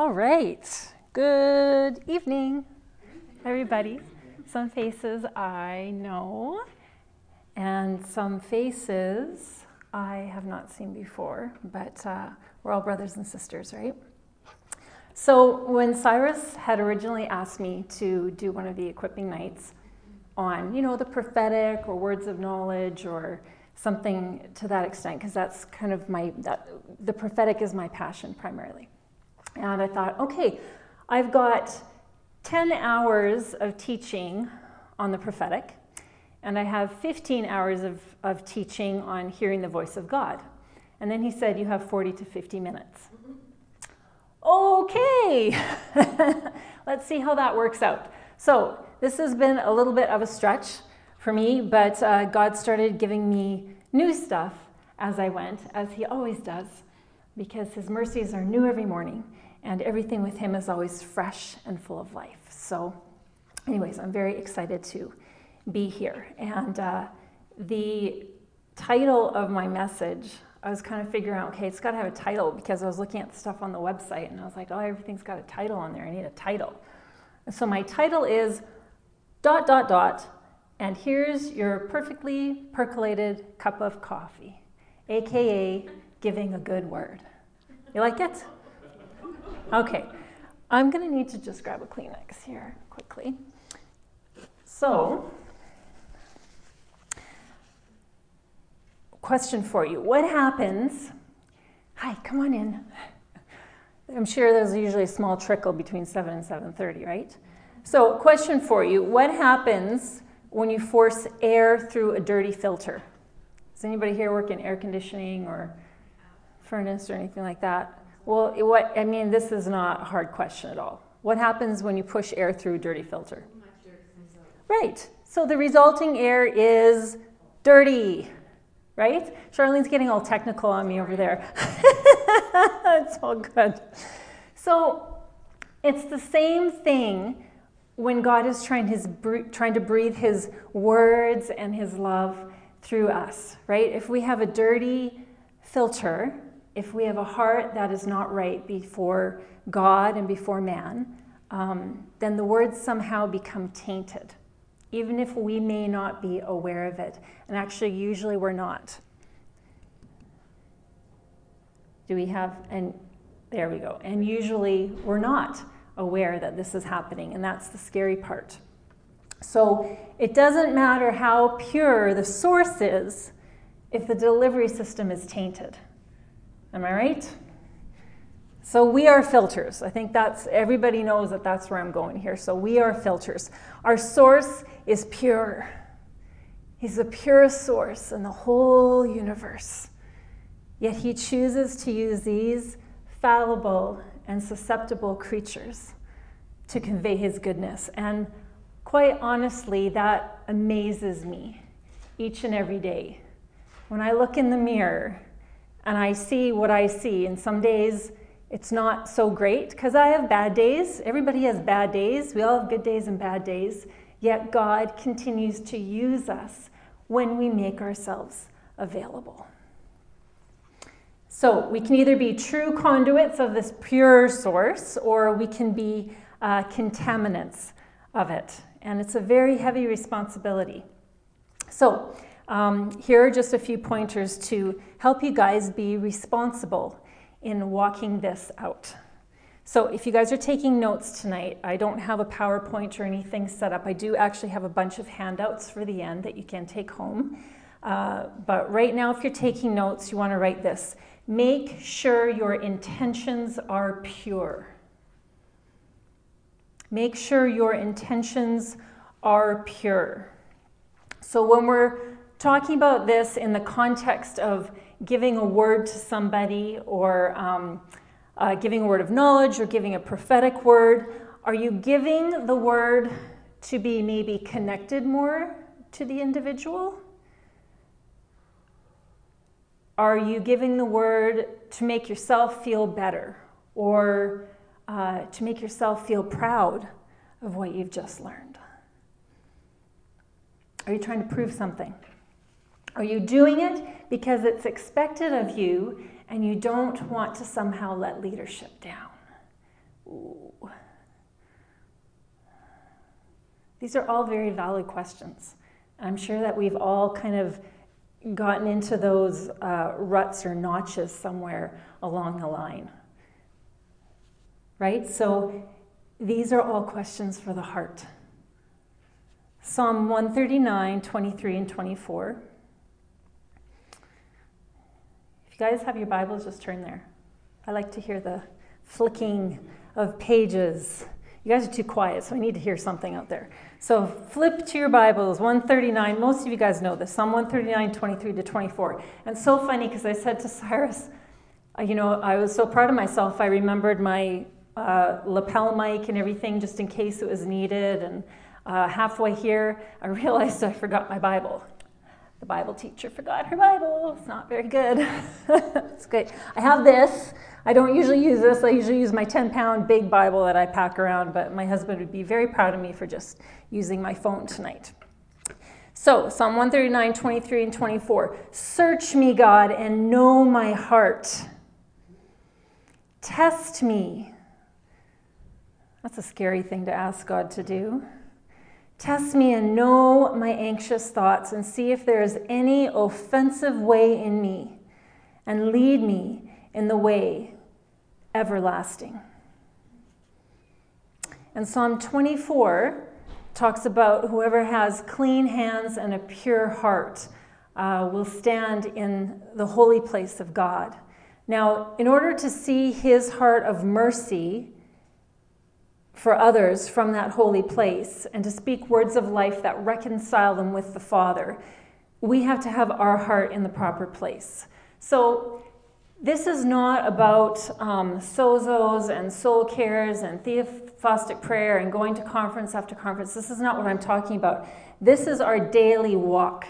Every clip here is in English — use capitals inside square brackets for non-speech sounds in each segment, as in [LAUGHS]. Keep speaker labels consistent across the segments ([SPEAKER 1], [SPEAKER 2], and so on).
[SPEAKER 1] All right. Good evening, everybody. Some faces I know, and some faces I have not seen before, but uh, we're all brothers and sisters, right? So, when Cyrus had originally asked me to do one of the equipping nights on, you know, the prophetic or words of knowledge or something to that extent, because that's kind of my, that, the prophetic is my passion primarily. And I thought, okay, I've got 10 hours of teaching on the prophetic, and I have 15 hours of, of teaching on hearing the voice of God. And then he said, You have 40 to 50 minutes. Okay, [LAUGHS] let's see how that works out. So, this has been a little bit of a stretch for me, but uh, God started giving me new stuff as I went, as He always does, because His mercies are new every morning and everything with him is always fresh and full of life. So, anyways, I'm very excited to be here. And uh, the title of my message, I was kind of figuring out, okay, it's got to have a title because I was looking at the stuff on the website and I was like, oh, everything's got a title on there. I need a title. And so my title is dot, dot, dot, and here's your perfectly percolated cup of coffee, aka giving a good word. You like it? Okay, I'm going to need to just grab a Kleenex here quickly. So, question for you What happens? Hi, come on in. I'm sure there's usually a small trickle between 7 and 7:30, right? So, question for you, what happens when you force air through a dirty filter? Does anybody here work in air conditioning or furnace or anything like that? Well, what I mean, this is not a hard question at all. What happens when you push air through a dirty filter? Right. So the resulting air is dirty, right? Charlene's getting all technical on me over there. [LAUGHS] it's all good. So it's the same thing when God is trying, his, trying to breathe his words and his love through us, right? If we have a dirty filter, if we have a heart that is not right before God and before man, um, then the words somehow become tainted, even if we may not be aware of it. And actually, usually we're not. Do we have, and there we go. And usually we're not aware that this is happening, and that's the scary part. So it doesn't matter how pure the source is if the delivery system is tainted. Am I right? So we are filters. I think that's everybody knows that that's where I'm going here. So we are filters. Our source is pure. He's the purest source in the whole universe. Yet he chooses to use these fallible and susceptible creatures to convey his goodness. And quite honestly, that amazes me each and every day. When I look in the mirror and I see what I see. And some days it's not so great because I have bad days. Everybody has bad days. We all have good days and bad days. Yet God continues to use us when we make ourselves available. So we can either be true conduits of this pure source or we can be uh, contaminants of it. And it's a very heavy responsibility. So, um, here are just a few pointers to help you guys be responsible in walking this out. So, if you guys are taking notes tonight, I don't have a PowerPoint or anything set up. I do actually have a bunch of handouts for the end that you can take home. Uh, but right now, if you're taking notes, you want to write this Make sure your intentions are pure. Make sure your intentions are pure. So, when we're talking about this in the context of giving a word to somebody or um, uh, giving a word of knowledge or giving a prophetic word, are you giving the word to be maybe connected more to the individual? Are you giving the word to make yourself feel better or uh, to make yourself feel proud of what you've just learned? Are you trying to prove something? Are you doing it because it's expected of you and you don't want to somehow let leadership down? Ooh. These are all very valid questions. I'm sure that we've all kind of gotten into those uh, ruts or notches somewhere along the line. Right? So these are all questions for the heart. Psalm 139, 23, and 24. If you guys have your Bibles, just turn there. I like to hear the flicking of pages. You guys are too quiet, so I need to hear something out there. So flip to your Bibles, 139. Most of you guys know this, Psalm 139, 23 to 24. And so funny because I said to Cyrus, uh, you know, I was so proud of myself. I remembered my uh, lapel mic and everything just in case it was needed. And uh, halfway here, I [LAUGHS] realized I forgot my Bible. The Bible teacher forgot her Bible. It's not very good. [LAUGHS] it's good. I have this. I don't usually use this. I usually use my 10 pound big Bible that I pack around, but my husband would be very proud of me for just using my phone tonight. So, Psalm 139, 23, and 24. Search me, God, and know my heart. Test me. That's a scary thing to ask God to do. Test me and know my anxious thoughts, and see if there is any offensive way in me, and lead me in the way everlasting. And Psalm 24 talks about whoever has clean hands and a pure heart uh, will stand in the holy place of God. Now, in order to see his heart of mercy for others from that holy place and to speak words of life that reconcile them with the Father, we have to have our heart in the proper place. So, this is not about um, sozos and soul cares and theophostic prayer and going to conference after conference. This is not what I'm talking about. This is our daily walk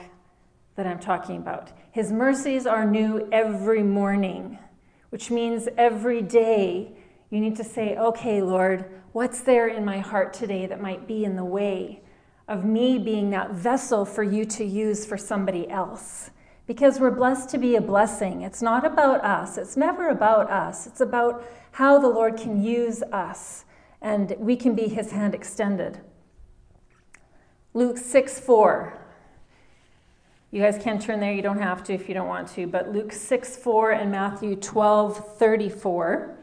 [SPEAKER 1] that I'm talking about. His mercies are new every morning, which means every day you need to say, okay, Lord, what's there in my heart today that might be in the way of me being that vessel for you to use for somebody else? because we're blessed to be a blessing. It's not about us, it's never about us. It's about how the Lord can use us and we can be his hand extended. Luke 6 4. You guys can turn there, you don't have to if you don't want to, but Luke 6 4 and Matthew 12 34.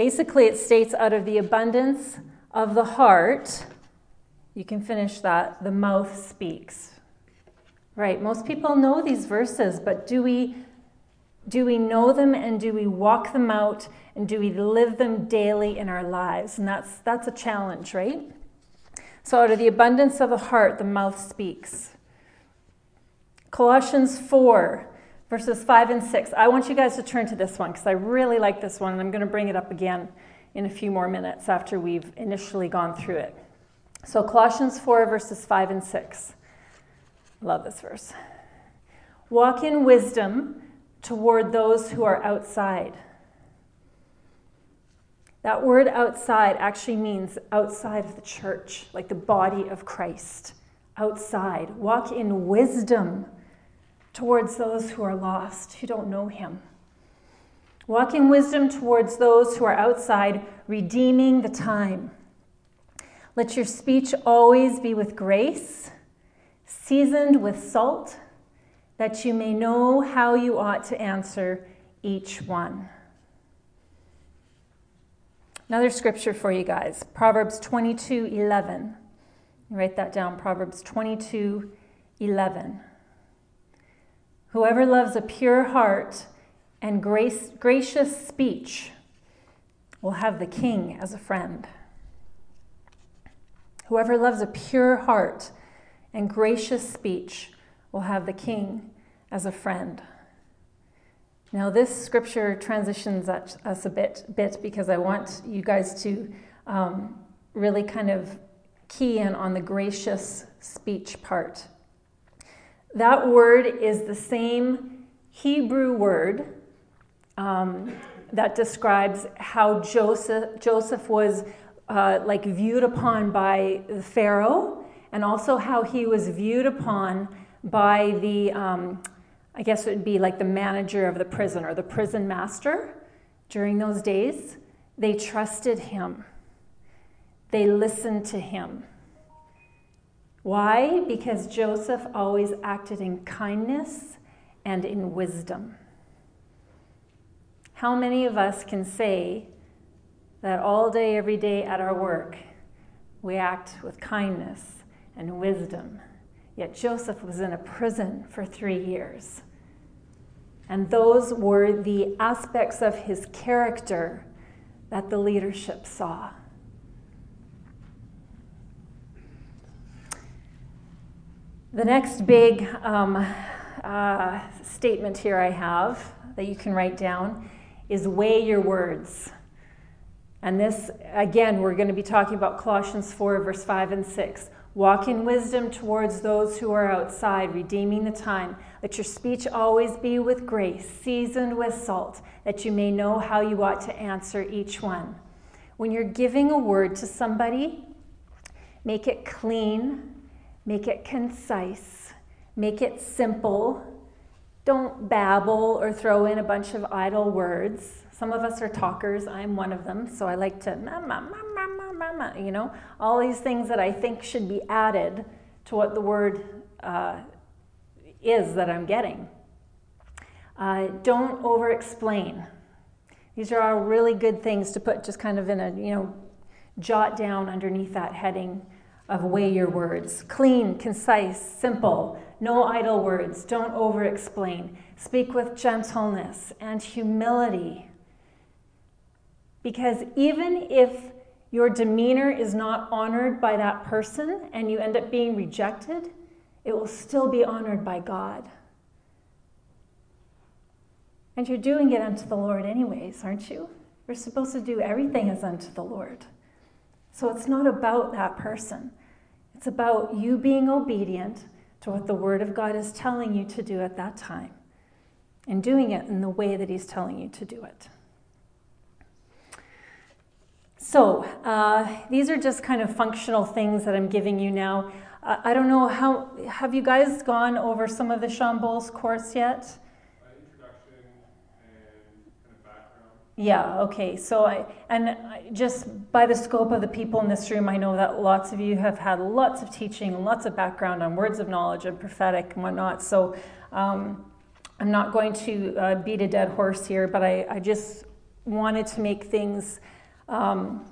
[SPEAKER 1] Basically, it states out of the abundance of the heart, you can finish that, the mouth speaks. Right, most people know these verses, but do we do we know them and do we walk them out and do we live them daily in our lives? And that's that's a challenge, right? So out of the abundance of the heart the mouth speaks. Colossians 4 verses 5 and 6. I want you guys to turn to this one because I really like this one and I'm going to bring it up again in a few more minutes after we've initially gone through it. So Colossians 4 verses 5 and 6. Love this verse. Walk in wisdom toward those who are outside. That word outside actually means outside of the church, like the body of Christ. Outside. Walk in wisdom towards those who are lost, who don't know Him. Walking wisdom towards those who are outside, redeeming the time. Let your speech always be with grace seasoned with salt, that you may know how you ought to answer each one. Another scripture for you guys Proverbs 22 11. Write that down Proverbs 22 11. Whoever loves a pure heart and grace, gracious speech will have the king as a friend. Whoever loves a pure heart and gracious speech will have the king as a friend. Now, this scripture transitions us a bit, bit because I want you guys to um, really kind of key in on the gracious speech part. That word is the same Hebrew word um, that describes how Joseph, Joseph was uh, like viewed upon by the Pharaoh and also how he was viewed upon by the, um, I guess it would be like the manager of the prison or the prison master during those days. They trusted him. They listened to him. Why? Because Joseph always acted in kindness and in wisdom. How many of us can say that all day, every day at our work, we act with kindness and wisdom? Yet Joseph was in a prison for three years. And those were the aspects of his character that the leadership saw. The next big um, uh, statement here I have that you can write down is weigh your words. And this, again, we're going to be talking about Colossians 4, verse 5 and 6. Walk in wisdom towards those who are outside, redeeming the time. Let your speech always be with grace, seasoned with salt, that you may know how you ought to answer each one. When you're giving a word to somebody, make it clean, Make it concise, make it simple. Don't babble or throw in a bunch of idle words. Some of us are talkers. I'm one of them. So I like to, mama, mama, mama, you know, all these things that I think should be added to what the word uh, is that I'm getting. Uh, don't over explain. These are all really good things to put just kind of in a, you know, jot down underneath that heading of weigh your words. Clean, concise, simple, no idle words. Don't over explain. Speak with gentleness and humility. Because even if your demeanor is not honored by that person and you end up being rejected, it will still be honored by God. And you're doing it unto the Lord, anyways, aren't you? We're supposed to do everything as unto the Lord. So it's not about that person. It's about you being obedient to what the Word of God is telling you to do at that time and doing it in the way that He's telling you to do it. So, uh, these are just kind of functional things that I'm giving you now. I don't know how, have you guys gone over some of the Bolz course yet? Yeah, okay. So I, and just by the scope of the people in this room, I know that lots of you have had lots of teaching and lots of background on words of knowledge and prophetic and whatnot. So um, I'm not going to uh, beat a dead horse here, but I, I just wanted to make things, um,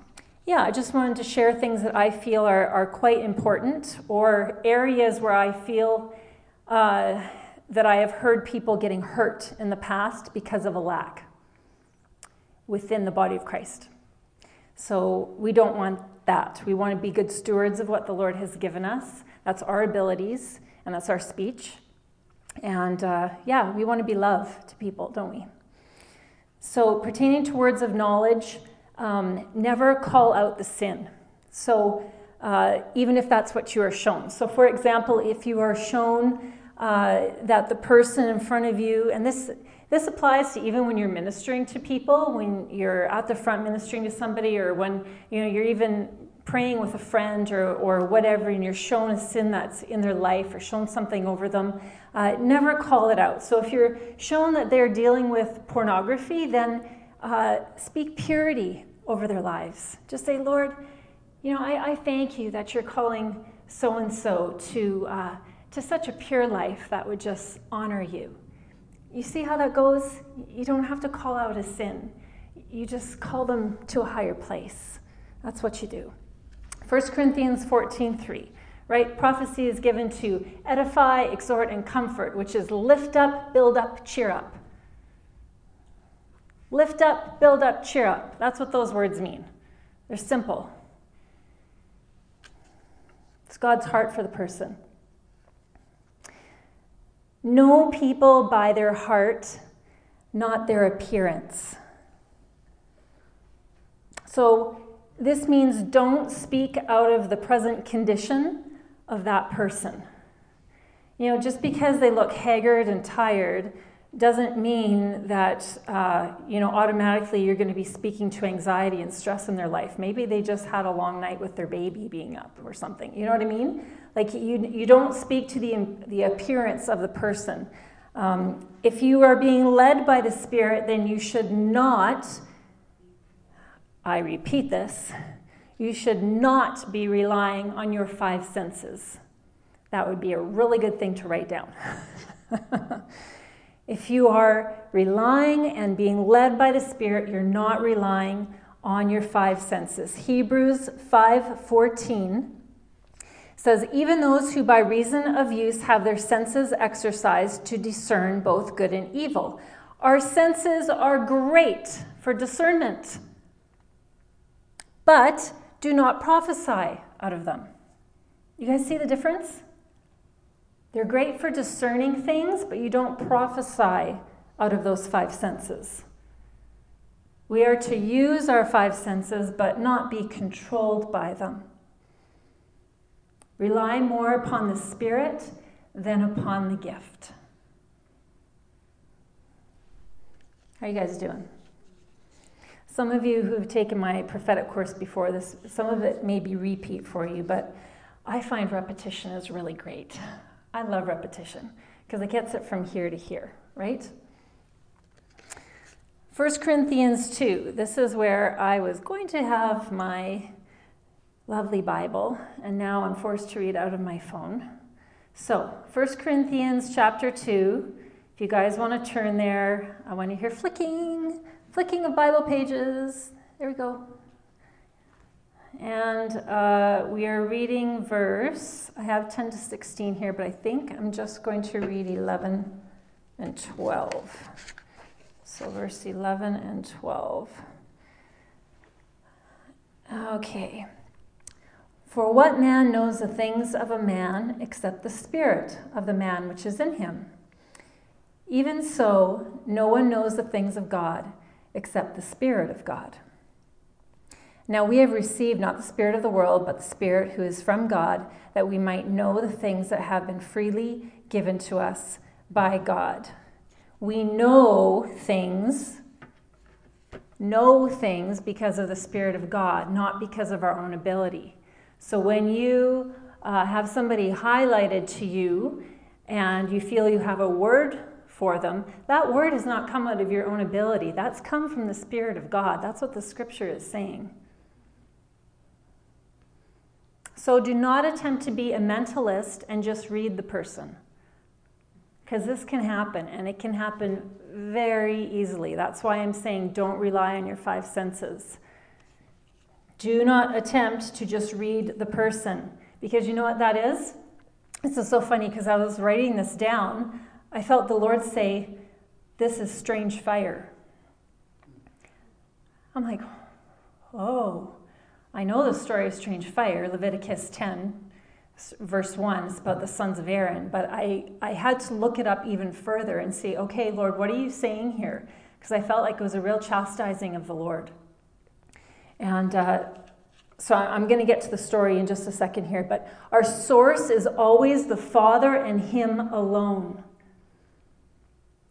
[SPEAKER 1] yeah, I just wanted to share things that I feel are, are quite important or areas where I feel uh, that I have heard people getting hurt in the past because of a lack within the body of Christ. So we don't want that. We want to be good stewards of what the Lord has given us. That's our abilities and that's our speech. And uh, yeah, we want to be love to people, don't we? So, pertaining to words of knowledge, um, never call out the sin. So, uh, even if that's what you are shown. So, for example, if you are shown uh, that the person in front of you, and this this applies to even when you're ministering to people, when you're at the front ministering to somebody, or when you know you're even praying with a friend or, or whatever, and you're shown a sin that's in their life or shown something over them. Uh, never call it out. So if you're shown that they're dealing with pornography, then uh, speak purity over their lives. Just say, Lord, you know, I, I thank you that you're calling so and so to uh, to such a pure life that would just honor you. You see how that goes? You don't have to call out a sin. You just call them to a higher place. That's what you do. 1 Corinthians 14:3, right? Prophecy is given to edify, exhort, and comfort, which is lift up, build up, cheer up. Lift up, build up, cheer up. That's what those words mean. They're simple. It's God's heart for the person. Know people by their heart, not their appearance. So, this means don't speak out of the present condition of that person. You know, just because they look haggard and tired doesn't mean that, uh, you know, automatically you're going to be speaking to anxiety and stress in their life. Maybe they just had a long night with their baby being up or something. You know what I mean? Like you, you don't speak to the, the appearance of the person. Um, if you are being led by the Spirit, then you should not I repeat this, you should not be relying on your five senses. That would be a really good thing to write down. [LAUGHS] if you are relying and being led by the Spirit, you're not relying on your five senses. Hebrews 5:14 says even those who by reason of use have their senses exercised to discern both good and evil. Our senses are great for discernment. But do not prophesy out of them. You guys see the difference? They're great for discerning things, but you don't prophesy out of those five senses. We are to use our five senses, but not be controlled by them. Rely more upon the Spirit than upon the gift. How are you guys doing? Some of you who have taken my prophetic course before this, some of it may be repeat for you, but I find repetition is really great. I love repetition because it gets it from here to here, right? 1 Corinthians 2. This is where I was going to have my lovely Bible, and now I'm forced to read out of my phone. So, 1 Corinthians chapter 2. If you guys want to turn there, I want to hear flicking, flicking of Bible pages. There we go. And uh, we are reading verse, I have 10 to 16 here, but I think I'm just going to read 11 and 12. So, verse 11 and 12. Okay. For what man knows the things of a man except the spirit of the man which is in him? Even so, no one knows the things of God except the Spirit of God. Now we have received not the Spirit of the world, but the Spirit who is from God, that we might know the things that have been freely given to us by God. We know things, know things because of the Spirit of God, not because of our own ability. So when you uh, have somebody highlighted to you and you feel you have a word for them, that word has not come out of your own ability. That's come from the Spirit of God. That's what the scripture is saying. So do not attempt to be a mentalist and just read the person because this can happen and it can happen very easily. That's why I'm saying don't rely on your five senses. Do not attempt to just read the person because you know what that is? This is so funny because I was writing this down. I felt the Lord say, This is strange fire. I'm like, Oh, I know the story of strange fire, Leviticus 10 verse 1 is about the sons of Aaron, but I, I had to look it up even further and see, okay, Lord, what are you saying here? Because I felt like it was a real chastising of the Lord. And uh, so I'm going to get to the story in just a second here, but our source is always the Father and Him alone.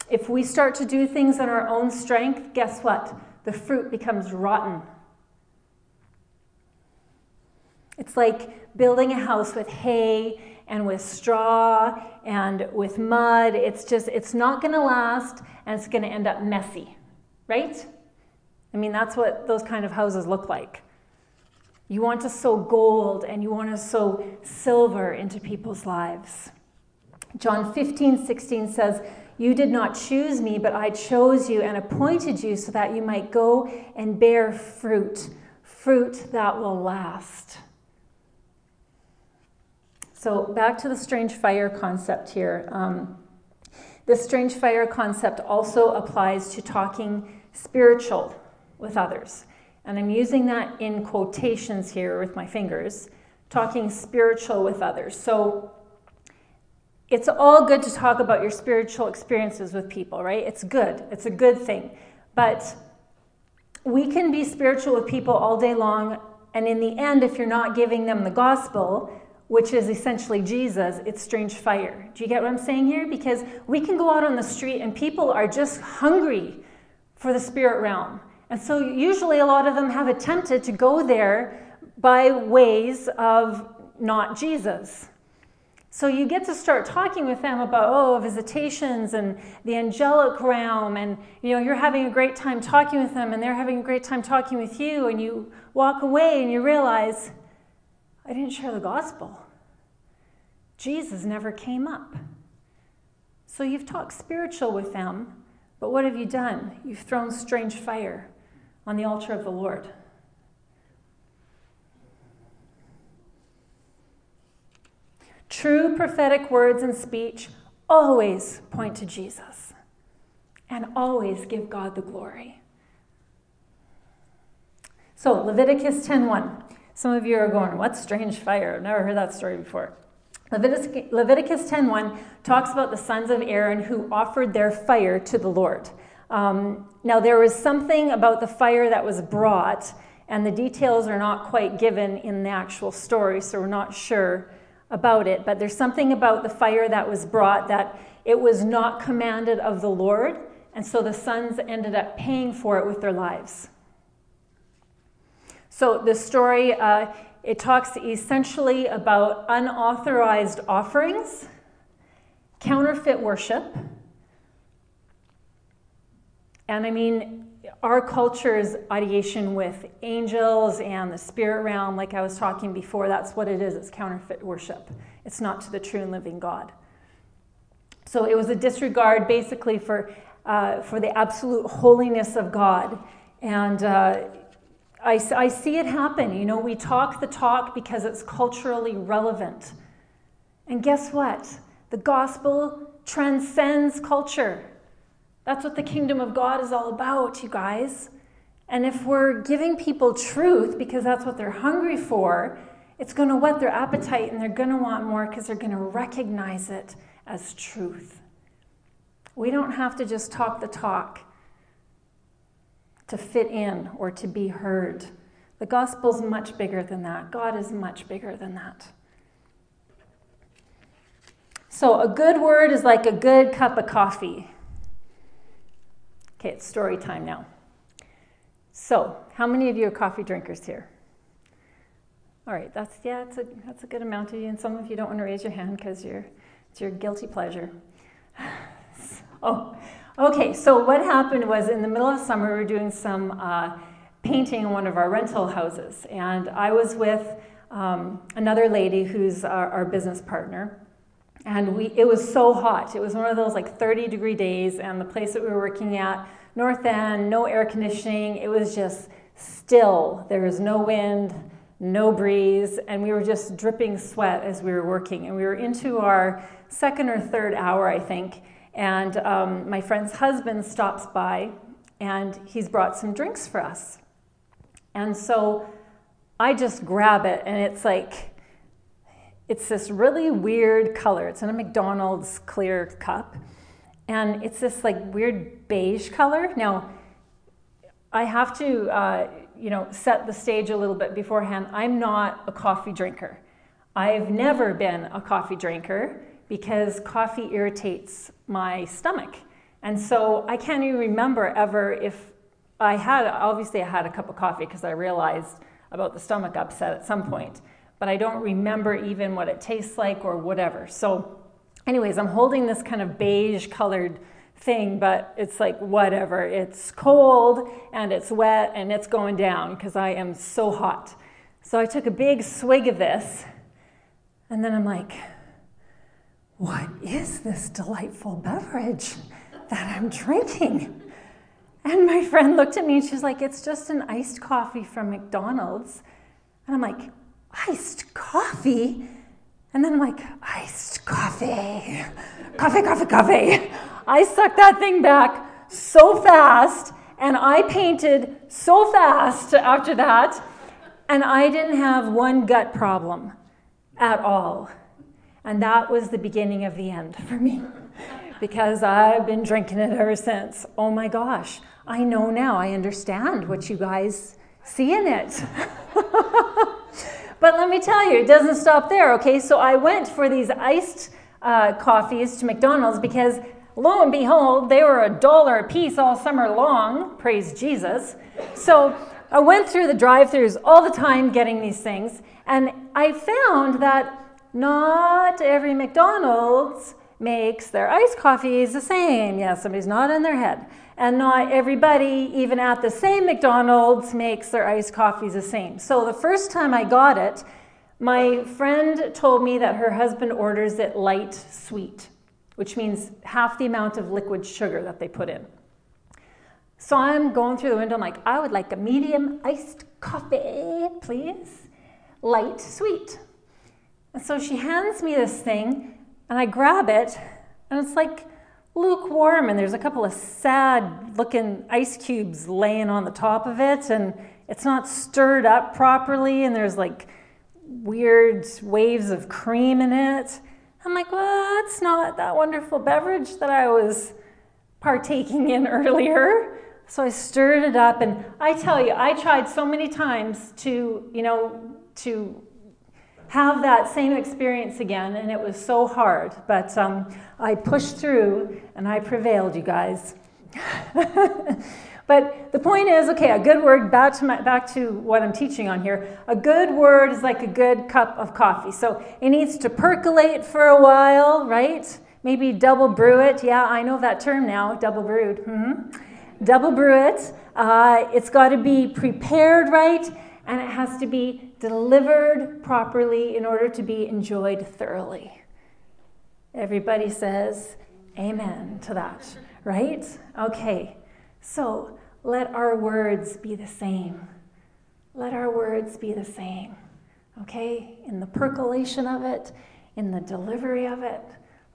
[SPEAKER 1] If we start to do things on our own strength, guess what? The fruit becomes rotten. It's like building a house with hay and with straw and with mud. It's just, it's not going to last and it's going to end up messy, right? I mean, that's what those kind of houses look like. You want to sow gold and you want to sow silver into people's lives. John 15, 16 says, You did not choose me, but I chose you and appointed you so that you might go and bear fruit, fruit that will last. So, back to the strange fire concept here. Um, this strange fire concept also applies to talking spiritual with others. And I'm using that in quotations here with my fingers, talking spiritual with others. So, it's all good to talk about your spiritual experiences with people, right? It's good, it's a good thing. But we can be spiritual with people all day long, and in the end, if you're not giving them the gospel, which is essentially Jesus, it's strange fire. Do you get what I'm saying here? Because we can go out on the street and people are just hungry for the spirit realm. And so usually a lot of them have attempted to go there by ways of not Jesus. So you get to start talking with them about oh visitations and the angelic realm and you know you're having a great time talking with them and they're having a great time talking with you and you walk away and you realize I didn't share the gospel. Jesus never came up. So you've talked spiritual with them, but what have you done? You've thrown strange fire on the altar of the Lord. True prophetic words and speech always point to Jesus and always give God the glory. So, Leviticus 10:1. Some of you are going, "What strange fire? I've never heard that story before." Leviticus, Leviticus 10:1 talks about the sons of Aaron who offered their fire to the Lord. Um, now, there was something about the fire that was brought, and the details are not quite given in the actual story, so we're not sure about it, but there's something about the fire that was brought that it was not commanded of the Lord, and so the sons ended up paying for it with their lives. So the story uh, it talks essentially about unauthorized offerings, counterfeit worship, and I mean our culture's ideation with angels and the spirit realm, like I was talking before, that's what it is. It's counterfeit worship. It's not to the true and living God. So it was a disregard basically for, uh, for the absolute holiness of God. And uh, I, I see it happen. You know, we talk the talk because it's culturally relevant. And guess what? The gospel transcends culture. That's what the kingdom of God is all about, you guys. And if we're giving people truth because that's what they're hungry for, it's going to whet their appetite and they're going to want more because they're going to recognize it as truth. We don't have to just talk the talk to fit in or to be heard. The gospel's much bigger than that. God is much bigger than that. So, a good word is like a good cup of coffee. Okay, it's story time now. So, how many of you are coffee drinkers here? All right, that's yeah, that's a that's a good amount of you, and some of you don't want to raise your hand because you're it's your guilty pleasure. [LAUGHS] oh, okay. So what happened was in the middle of summer we were doing some uh, painting in one of our rental houses, and I was with um, another lady who's our, our business partner, and we it was so hot. It was one of those like 30 degree days and the place that we were working at north end no air conditioning it was just still there was no wind no breeze and we were just dripping sweat as we were working. And we were into our second or third hour i think and um, my friend's husband stops by and he's brought some drinks for us. And so i just grab it and it's like it's this really weird color. It's in a McDonald's clear cup. And it's this like weird beige color. Now, I have to, uh, you know, set the stage a little bit beforehand. I'm not a coffee drinker. I've never been a coffee drinker because coffee irritates my stomach. And so I can't even remember ever if I had, obviously, I had a cup of coffee because I realized about the stomach upset at some point but I don't remember even what it tastes like or whatever. So, anyways, I'm holding this kind of beige colored thing, but it's like whatever. It's cold and it's wet and it's going down because I am so hot. So I took a big swig of this and then I'm like, what is this delightful beverage that I'm drinking? And my friend looked at me and she's like, it's just an iced coffee from McDonald's. And I'm like, iced coffee? And then I'm like, iced coffee, coffee, coffee, coffee. I sucked that thing back so fast, and I painted so fast after that, and I didn't have one gut problem at all. And that was the beginning of the end for me because I've been drinking it ever since. Oh my gosh, I know now, I understand what you guys see in it. [LAUGHS] But let me tell you, it doesn't stop there, okay? So I went for these iced uh, coffees to McDonald's because lo and behold, they were a dollar a piece all summer long. Praise Jesus. So I went through the drive throughs all the time getting these things, and I found that not every McDonald's makes their iced coffees the same. Yeah, somebody's not in their head. And not everybody, even at the same McDonald's, makes their iced coffees the same. So the first time I got it, my friend told me that her husband orders it light sweet, which means half the amount of liquid sugar that they put in. So I'm going through the window, I'm like, I would like a medium iced coffee, please. Light sweet. And so she hands me this thing, and I grab it, and it's like lukewarm, and there's a couple of sad looking ice cubes laying on the top of it, and it's not stirred up properly, and there's like weird waves of cream in it. I'm like, well, that's not that wonderful beverage that I was partaking in [LAUGHS] earlier. So I stirred it up, and I tell you, I tried so many times to, you know, to have that same experience again, and it was so hard. But um, I pushed through, and I prevailed, you guys. [LAUGHS] But the point is, okay, a good word, back to, my, back to what I'm teaching on here, a good word is like a good cup of coffee. So it needs to percolate for a while, right? Maybe double brew it. Yeah, I know that term now, double brewed. Mm-hmm. Double brew it. Uh, it's got to be prepared right, and it has to be delivered properly in order to be enjoyed thoroughly. Everybody says amen to that, right? Okay. So let our words be the same. Let our words be the same. Okay? In the percolation of it, in the delivery of it,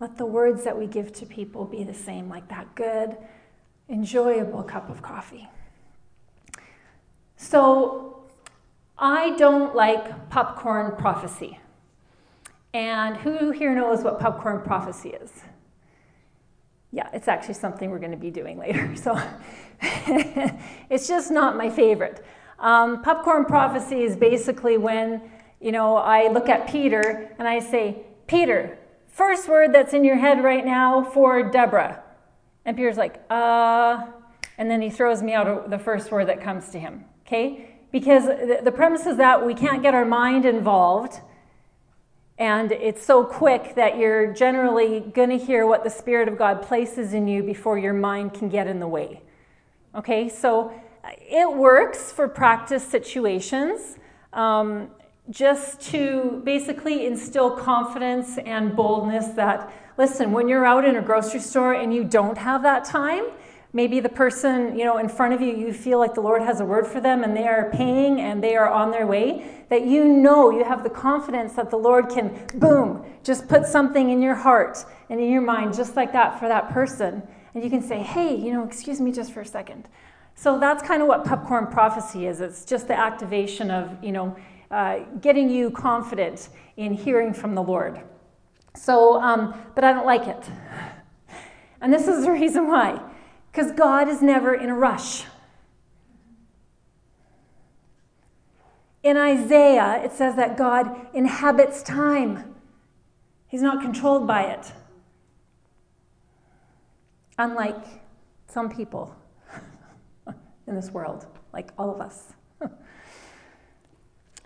[SPEAKER 1] let the words that we give to people be the same, like that good, enjoyable cup of coffee. So, I don't like popcorn prophecy. And who here knows what popcorn prophecy is? yeah, it's actually something we're going to be doing later. [LAUGHS] So it's just not my favorite. Um, popcorn prophecy is basically when, you know, I look at Peter and I say, Peter, first word that's in your head right now for Deborah. And Peter's like, uh, and then he throws me out the first word that comes to him. Okay? Because the premise is that we can't get our mind involved and it's so quick that you're generally going to hear what the Spirit of God places in you before your mind can get in the way. Okay, so uh, it works for practice situations um, just to basically instill confidence and boldness that, listen, when you're out in a grocery store and you don't have that time, maybe the person you know in front of you you feel like the lord has a word for them and they are paying and they are on their way that you know you have the confidence that the lord can boom just put something in your heart and in your mind just like that for that person. And you can say hey you know excuse me just for a second. So that's kind of what popcorn prophecy is. It's just the activation of you know uh, getting you confident in hearing from the lord. So um, but i don't like it. And this is the reason why because God is never in a rush. In Isaiah, it says that God inhabits time, He's not controlled by it. Unlike some people [LAUGHS] in this world, like all of us. [LAUGHS]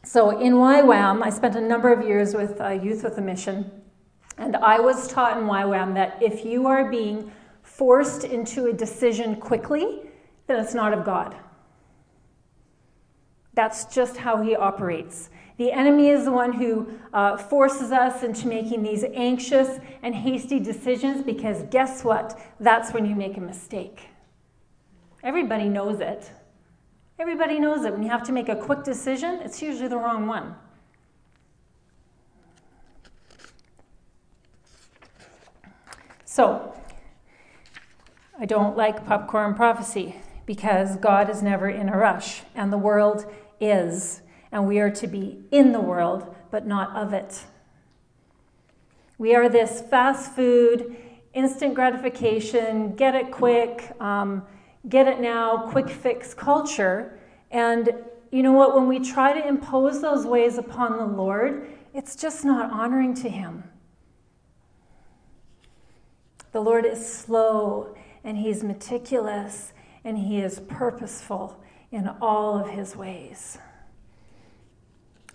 [SPEAKER 1] so in YWAM, I spent a number of years with uh, Youth with a Mission, and I was taught in YWAM that if you are being forced into a decision quickly, then it's not of God. That's just how he operates. The enemy is the one who uh, forces us into making these anxious and hasty decisions because guess what? That's when you make a mistake. Everybody knows it. Everybody knows it. When you have to make a quick decision, it's usually the wrong one. So, I don't like popcorn prophecy because God is never in a rush and the world is, and we are to be in the world but not of it. We are this fast food, instant gratification, get it quick, um, get it now, quick fix culture. And you know what? When we try to impose those ways upon the Lord, it's just not honoring to Him. The Lord is slow and he's meticulous and he is purposeful in all of his ways.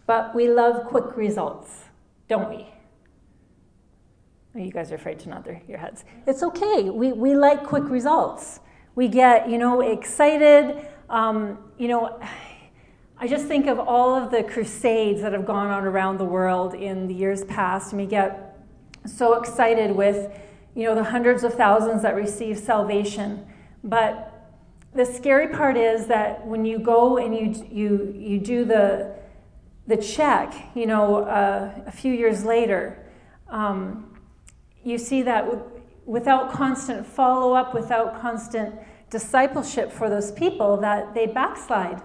[SPEAKER 1] But we love quick results, don't we? You guys are afraid to nod their, your heads. It's okay. We, we like quick results. We get, you know, excited. Um, you know, I just think of all of the crusades that have gone on around the world in the years past, and we get so excited with, you know, the hundreds of thousands that receive salvation. But the scary part is that when you go and you you you do the the check, you know, uh, a few years later, um, you see that without constant follow up, without constant discipleship for those people, that they backslide.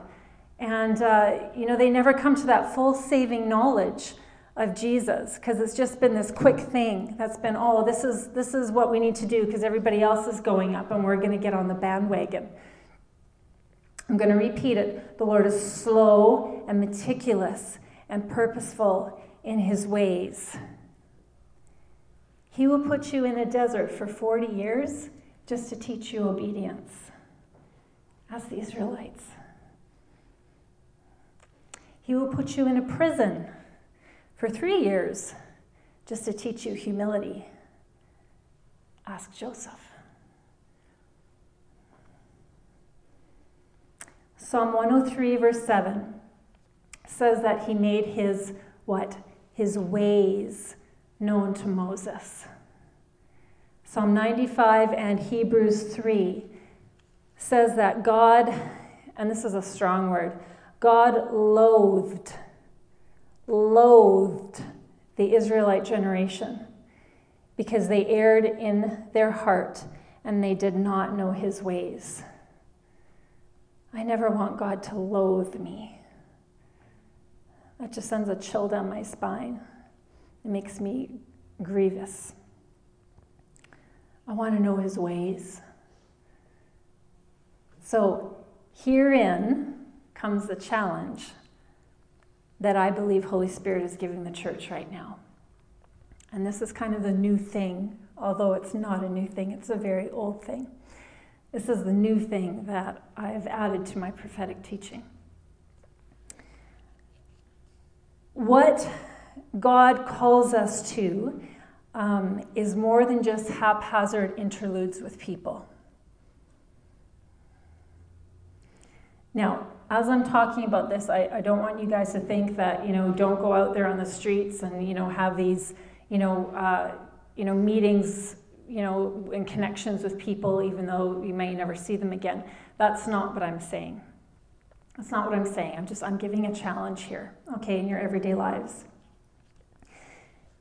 [SPEAKER 1] And, uh, you know, they never come to that full saving knowledge of Jesus because it's just been this quick thing that's been, oh, this is, this is what we need to do because everybody else is going up and we're going to get on the bandwagon. I'm going to repeat it. The Lord is slow and meticulous and purposeful in his ways. He will put you in a desert for 40 years just to teach you obedience. Ask the Israelites. He will put you in a prison for three years just to teach you humility. Ask Joseph. Psalm 103, verse 7 says that he made his what? His ways known to Moses. Psalm 95 and Hebrews 3 says that God, and this is a strong word, God loathed, loathed the Israelite generation because they erred in their heart and they did not know his ways. I never want God to loathe me. That just sends a chill down my spine. It makes me grievous. I want to know his ways. So, herein comes the challenge that I believe Holy Spirit is giving the church right now. And this is kind of the new thing, although it's not a new thing, it's a very old thing. This is the new thing that I've added to my prophetic teaching. What God calls us to um, is more than just haphazard interludes with people. Now, as I'm talking about this, I, I, don't want you guys to think that, you know, don't go out there on the streets and, you know, have these, you know, uh, you know, meetings, you know, and connections with people, even though you may never see them again. That's not what I'm saying. That's not what I'm saying. I'm just, I'm giving a challenge here, okay, in your everyday lives.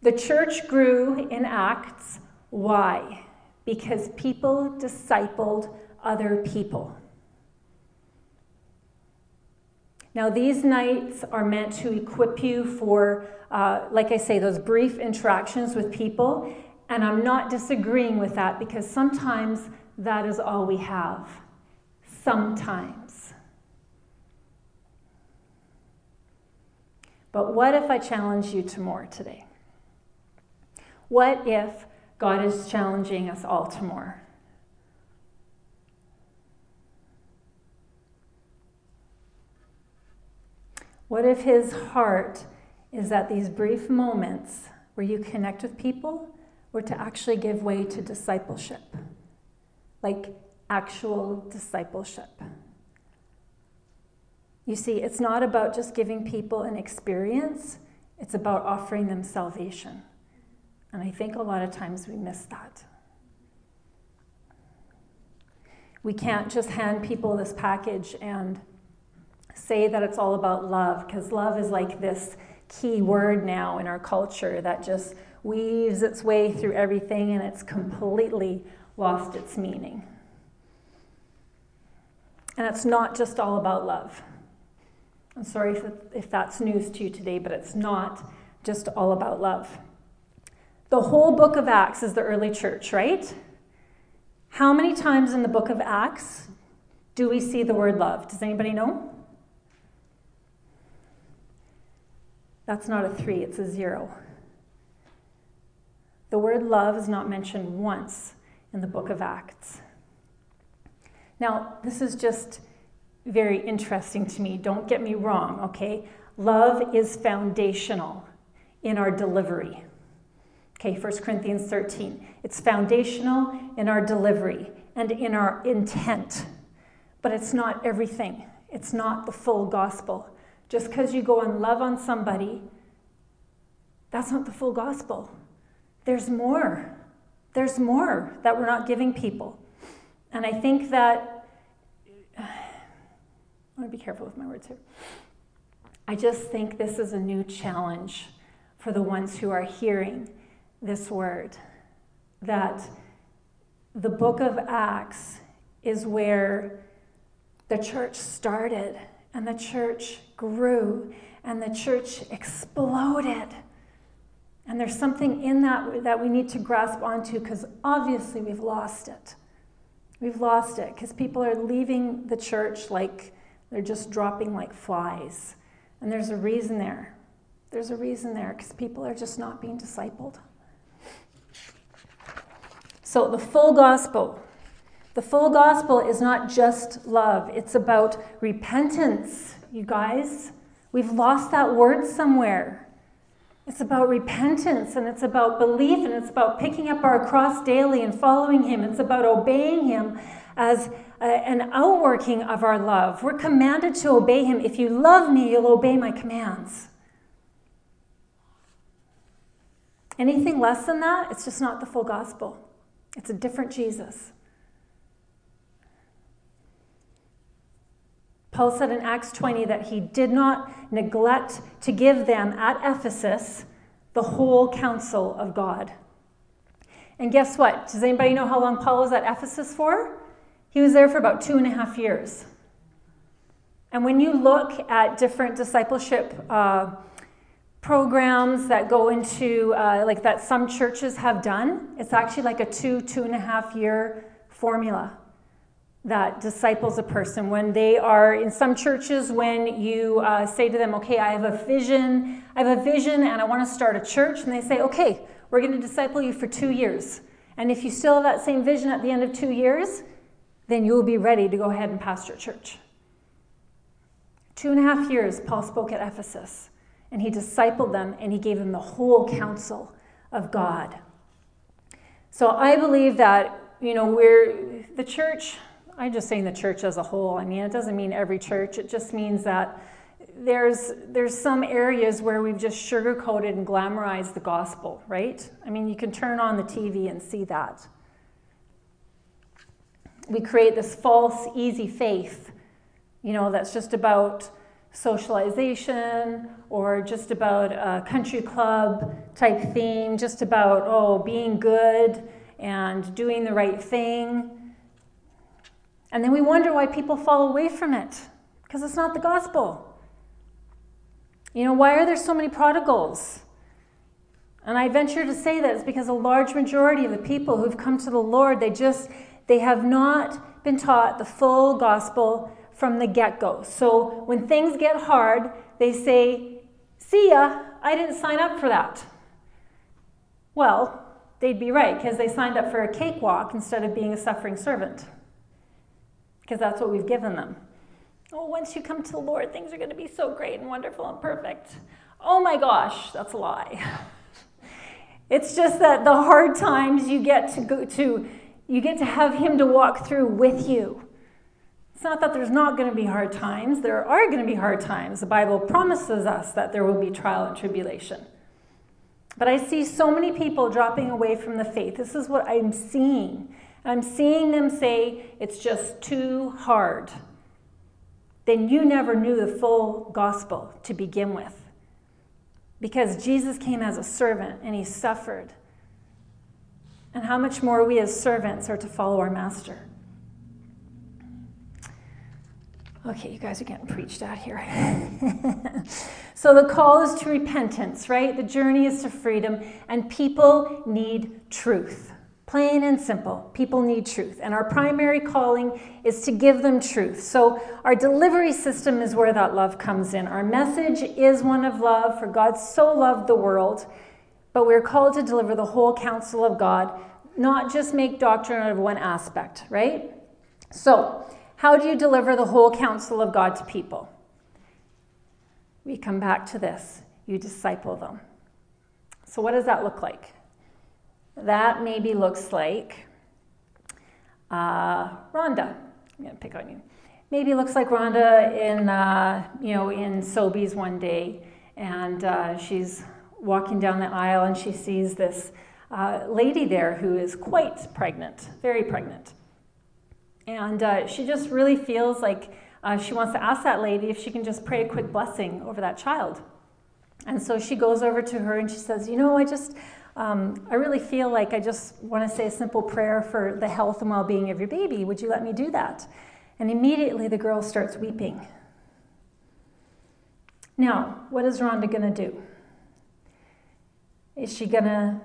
[SPEAKER 1] The church grew in Acts. Why? Because people discipled other people. Now, these nights are meant to equip you for, uh, like I say, those brief interactions with people. And I'm not disagreeing with that because sometimes that is all we have. Sometimes. But what if I challenge you to more today? What if God is challenging us all to more? What if his heart is that these brief moments where you connect with people were to actually give way to discipleship? Like actual discipleship. You see, it's not about just giving people an experience, it's about offering them salvation. And I think a lot of times we miss that. We can't just hand people this package and say that it's all about love, because love is like this key word now in our culture that just weaves its way through everything and it's completely lost its meaning. And it's not just all about love. I'm sorry if, if that's news to you today, but it's not just all about love. The whole book of Acts is the early church, right? How many times in the book of Acts do we see the word love? Does anybody know? That's not a three, it's a zero. The word love is not mentioned once in the book of Acts. Now, this is just very interesting to me. Don't get me wrong, okay? Love is foundational in our delivery. Okay, 1 Corinthians 13. It's foundational in our delivery and in our intent, but it's not everything. It's not the full gospel. Just because you go and love on somebody, that's not the full gospel. There's more. There's more that we're not giving people. And I think that, [SIGHS] I want to be careful with my words here. I just think this is a new challenge for the ones who are hearing this word that the book of Acts is where the church started and the church grew and the church exploded. And there's something in that that we need to grasp onto because obviously we've lost it. We've lost it because people are leaving the church like they're just dropping like flies. And there's a reason there. There's a reason there because people are just not being discipled. So, the full gospel, the full gospel is not just love, it's about repentance, you guys. We've lost that word somewhere. It's about repentance and it's about belief and it's about picking up our cross daily and following Him. It's about obeying Him as a, an outworking of our love. We're commanded to obey Him. If you love me, you'll obey my commands. Anything less than that, it's just not the full gospel. It's a different Jesus. Paul said in Acts 20 that he did not neglect to give them at Ephesus the whole counsel of God. And guess what? Does anybody know how long Paul was at Ephesus for? He was there for about two and a half years. And when you look at different discipleship uh, programs that go into, uh, like that some churches have done, it's actually like a two, two and a half year formula that disciples a person when they are in some churches when you uh, say to them okay i have a vision i have a vision and i want to start a church and they say okay we're going to disciple you for two years. And if you still have that same vision at the end of two years then you'll be ready to go ahead and pastor church. Two and a half years paul spoke at ephesus and he discipled them and he gave them the whole counsel of god. So i believe that you know we're the church I'm just saying the church as a whole. I mean, it doesn't mean every church. It just means that there's there's some areas where we've just sugarcoated and glamorized the gospel, right? I mean, you can turn on the TV and see that. We create this false, easy faith, you know, that's just about socialization or just about a country club type theme, just about, oh, being good and doing the right thing. And then we wonder why people fall away from it because it's not the gospel. You know, why are there so many prodigals? And I venture to say that it's because a large majority of the people who've come to the Lord, they just they have not been taught the full gospel from the get-go. So when things get hard, they say, "See ya, I didn't sign up for that." Well, they'd be right because they signed up for a cakewalk instead of being a suffering servant because that's what we've given them. Oh, once you come to the Lord, things are going to be so great and wonderful and perfect. Oh my gosh, that's a lie. [LAUGHS] it's just that the hard times you get to go to, you get to have Him to walk through with you. It's not that there's not going to be hard times. There are going to be hard times. The Bible promises us that there will be trial and tribulation. But I see so many people dropping away from the faith. This is what I'm seeing. I'm seeing them say it's just too hard. Then you never knew the full gospel to begin with. Because Jesus came as a servant and he suffered. And how much more we as servants are to follow our master. Okay, you guys are getting preached out here. [LAUGHS] so the call is to repentance, right? The journey is to freedom, and people need truth. Plain and simple. People need truth. And our primary calling is to give them truth. So, our delivery system is where that love comes in. Our message is one of love, for God so loved the world. But we're called to deliver the whole counsel of God, not just make doctrine out of one aspect, right? So, how do you deliver the whole counsel of God to people? We come back to this you disciple them. So, what does that look like? That maybe looks like uh, Rhonda. I'm to pick on you. Maybe looks like Rhonda in, uh, you know, in Sobeys one day, and uh, she's walking down the aisle and she sees this uh, lady there who is quite pregnant, very pregnant. And uh, she just really feels like uh, she wants to ask that lady if she can just pray a quick blessing over that child. And so she goes over to her and she says, You know, I just, um, I really feel like I just want to say a simple prayer for the health and well being of your baby. Would you let me do that? And immediately the girl starts weeping. Now, what is Rhonda going to do? Is she going to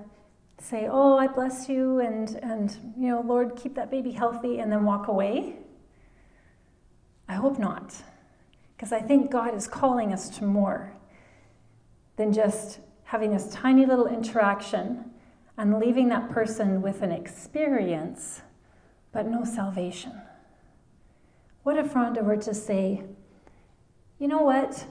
[SPEAKER 1] say, Oh, I bless you, and, and, you know, Lord, keep that baby healthy, and then walk away? I hope not. Because I think God is calling us to more than just having this tiny little interaction and leaving that person with an experience, but no salvation. What if Rhonda were to say, you know what?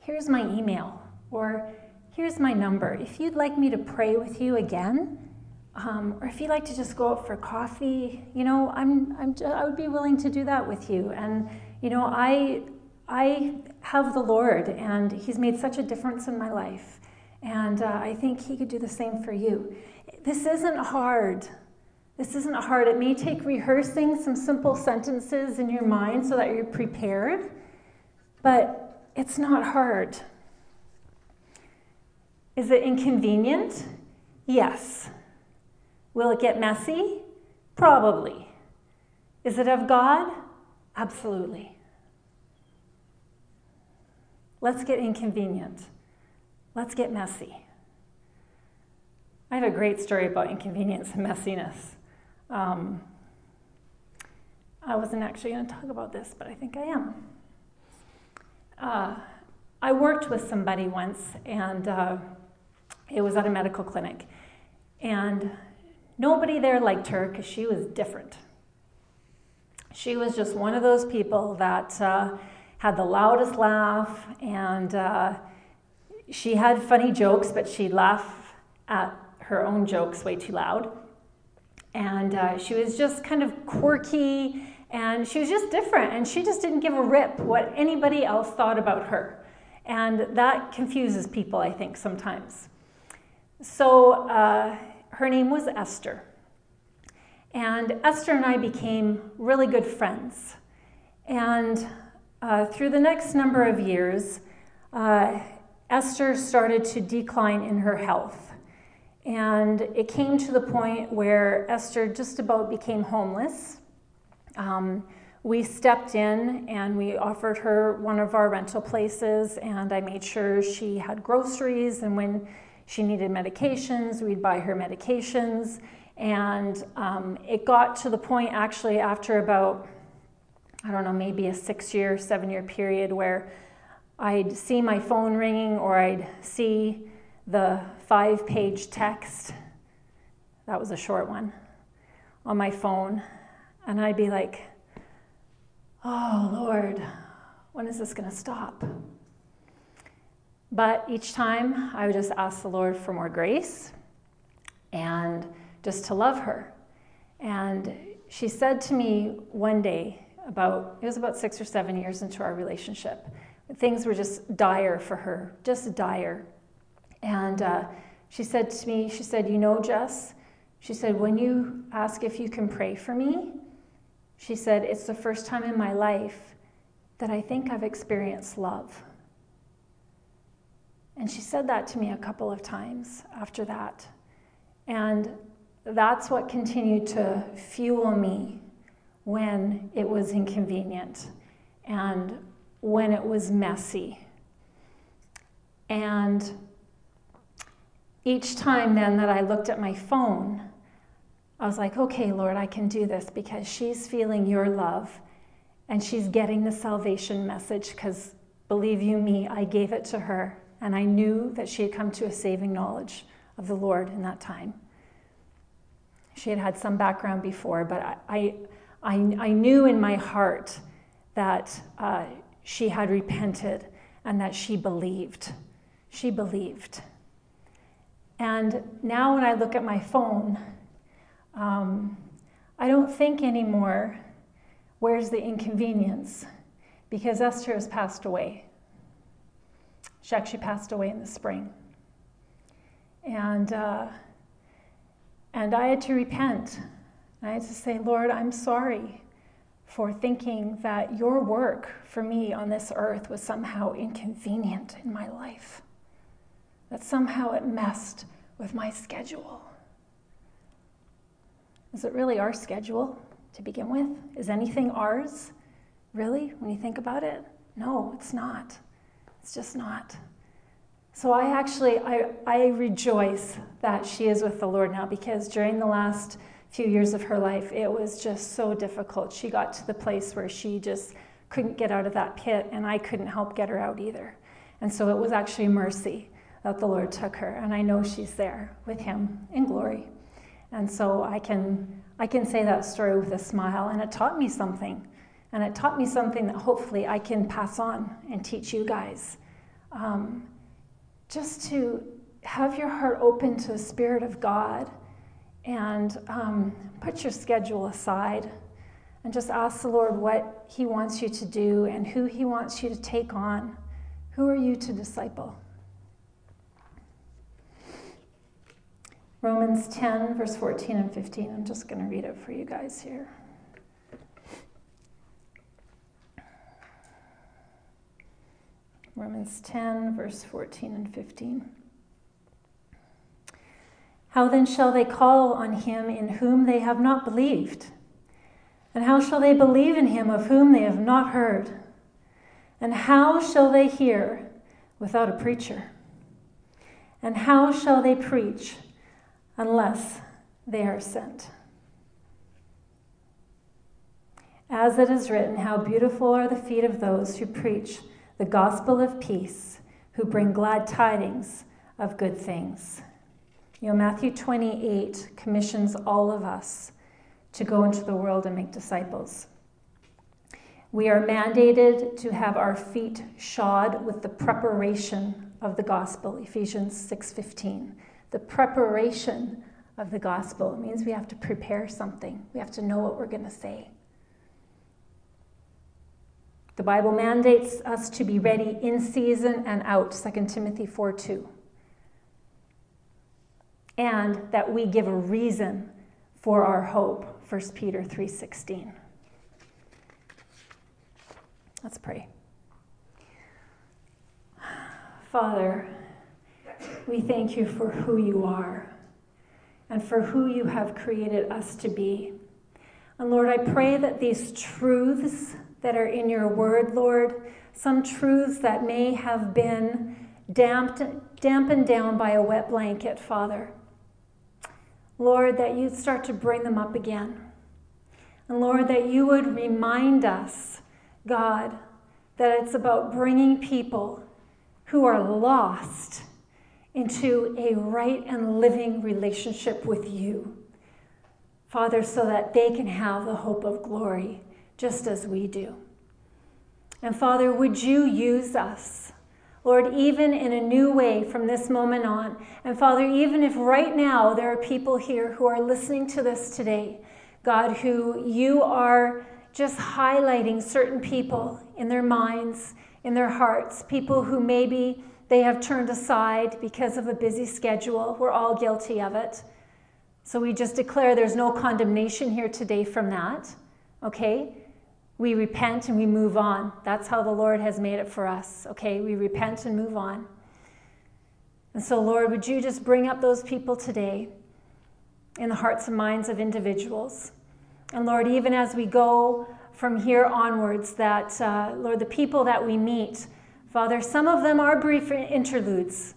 [SPEAKER 1] Here's my email, or here's my number. If you'd like me to pray with you again, um, or if you'd like to just go out for coffee, you know, I'm, I'm I would be willing to do that with you. And, you know, I, I have the Lord, and He's made such a difference in my life. And uh, I think He could do the same for you. This isn't hard. This isn't hard. It may take rehearsing some simple sentences in your mind so that you're prepared, but it's not hard. Is it inconvenient? Yes. Will it get messy? Probably. Is it of God? Absolutely. Let's get inconvenient. Let's get messy. I have a great story about inconvenience and messiness. Um, I wasn't actually going to talk about this, but I think I am. Uh, I worked with somebody once, and uh, it was at a medical clinic. And nobody there liked her because she was different. She was just one of those people that uh, had the loudest laugh, and uh, she had funny jokes, but she'd laugh at her own jokes way too loud. And uh, she was just kind of quirky and she was just different. And she just didn't give a rip what anybody else thought about her. And that confuses people, I think, sometimes. So uh, her name was Esther. And Esther and I became really good friends. And uh, through the next number of years, uh, Esther started to decline in her health. And it came to the point where Esther just about became homeless. Um, we stepped in and we offered her one of our rental places, and I made sure she had groceries. And when she needed medications, we'd buy her medications. And um, it got to the point, actually, after about, I don't know, maybe a six year, seven year period, where I'd see my phone ringing or I'd see the five page text, that was a short one, on my phone. And I'd be like, oh, Lord, when is this going to stop? But each time I would just ask the Lord for more grace and just to love her. And she said to me one day, about it was about six or seven years into our relationship, things were just dire for her, just dire. And uh, she said to me, she said, You know, Jess, she said, when you ask if you can pray for me, she said, it's the first time in my life that I think I've experienced love. And she said that to me a couple of times after that. And that's what continued to fuel me when it was inconvenient and when it was messy. And each time then that I looked at my phone, I was like, okay, Lord, I can do this because she's feeling your love and she's getting the salvation message because believe you me, I gave it to her and I knew that she had come to a saving knowledge of the Lord in that time. She had had some background before, but I, I, I knew in my heart that uh, she had repented and that she believed. She believed. And now when I look at my phone, um, I don't think anymore, where's the inconvenience? Because Esther has passed away. She actually passed away in the spring. And, uh, and I had to repent. I had to say, Lord, I'm sorry for thinking that your work for me on this earth was somehow inconvenient in my life, that somehow it messed with my schedule. Is it really our schedule to begin with? Is anything ours, really, when you think about it? No, it's not. It's just not. So I actually I, I rejoice that she is with the Lord now because during the last few years of her life it was just so difficult. She got to the place where she just couldn't get out of that pit and I couldn't help get her out either. And so it was actually mercy that the Lord took her and I know she's there with him in glory. And so I can I can say that story with a smile and it taught me something. And it taught me something that hopefully I can pass on and teach you guys. Um, just to have your heart open to the Spirit of God and um, put your schedule aside and just ask the Lord what He wants you to do and who He wants you to take on. Who are you to disciple? Romans 10, verse 14 and 15. I'm just going to read it for you guys here. Romans 10, verse 14 and 15. How then shall they call on him in whom they have not believed? And how shall they believe in him of whom they have not heard? And how shall they hear without a preacher? And how shall they preach unless they are sent? As it is written, How beautiful are the feet of those who preach the gospel of peace, who bring glad tidings of good things. You know, Matthew 28 commissions all of us to go into the world and make disciples. We are mandated to have our feet shod with the preparation of the gospel, Ephesians 6:15. The preparation of the gospel means we have to prepare something. We have to know what we're going to say. The Bible mandates us to be ready in season and out, 2 Timothy 4 2. And that we give a reason for our hope, 1 Peter 3:16. Let's pray. Father, we thank you for who you are and for who you have created us to be. And Lord, I pray that these truths that are in your word, Lord, some truths that may have been damped, dampened down by a wet blanket, Father. Lord, that you'd start to bring them up again. And Lord, that you would remind us, God, that it's about bringing people who are lost into a right and living relationship with you. Father, so that they can have the hope of glory just as we do. And Father, would you use us, Lord, even in a new way from this moment on? And Father, even if right now there are people here who are listening to this today, God, who you are just highlighting certain people in their minds, in their hearts, people who maybe they have turned aside because of a busy schedule. We're all guilty of it. So we just declare there's no condemnation here today from that. Okay? We repent and we move on. That's how the Lord has made it for us. Okay, we repent and move on. And so, Lord, would you just bring up those people today in the hearts and minds of individuals? And Lord, even as we go from here onwards, that, uh, Lord, the people that we meet, Father, some of them are brief interludes.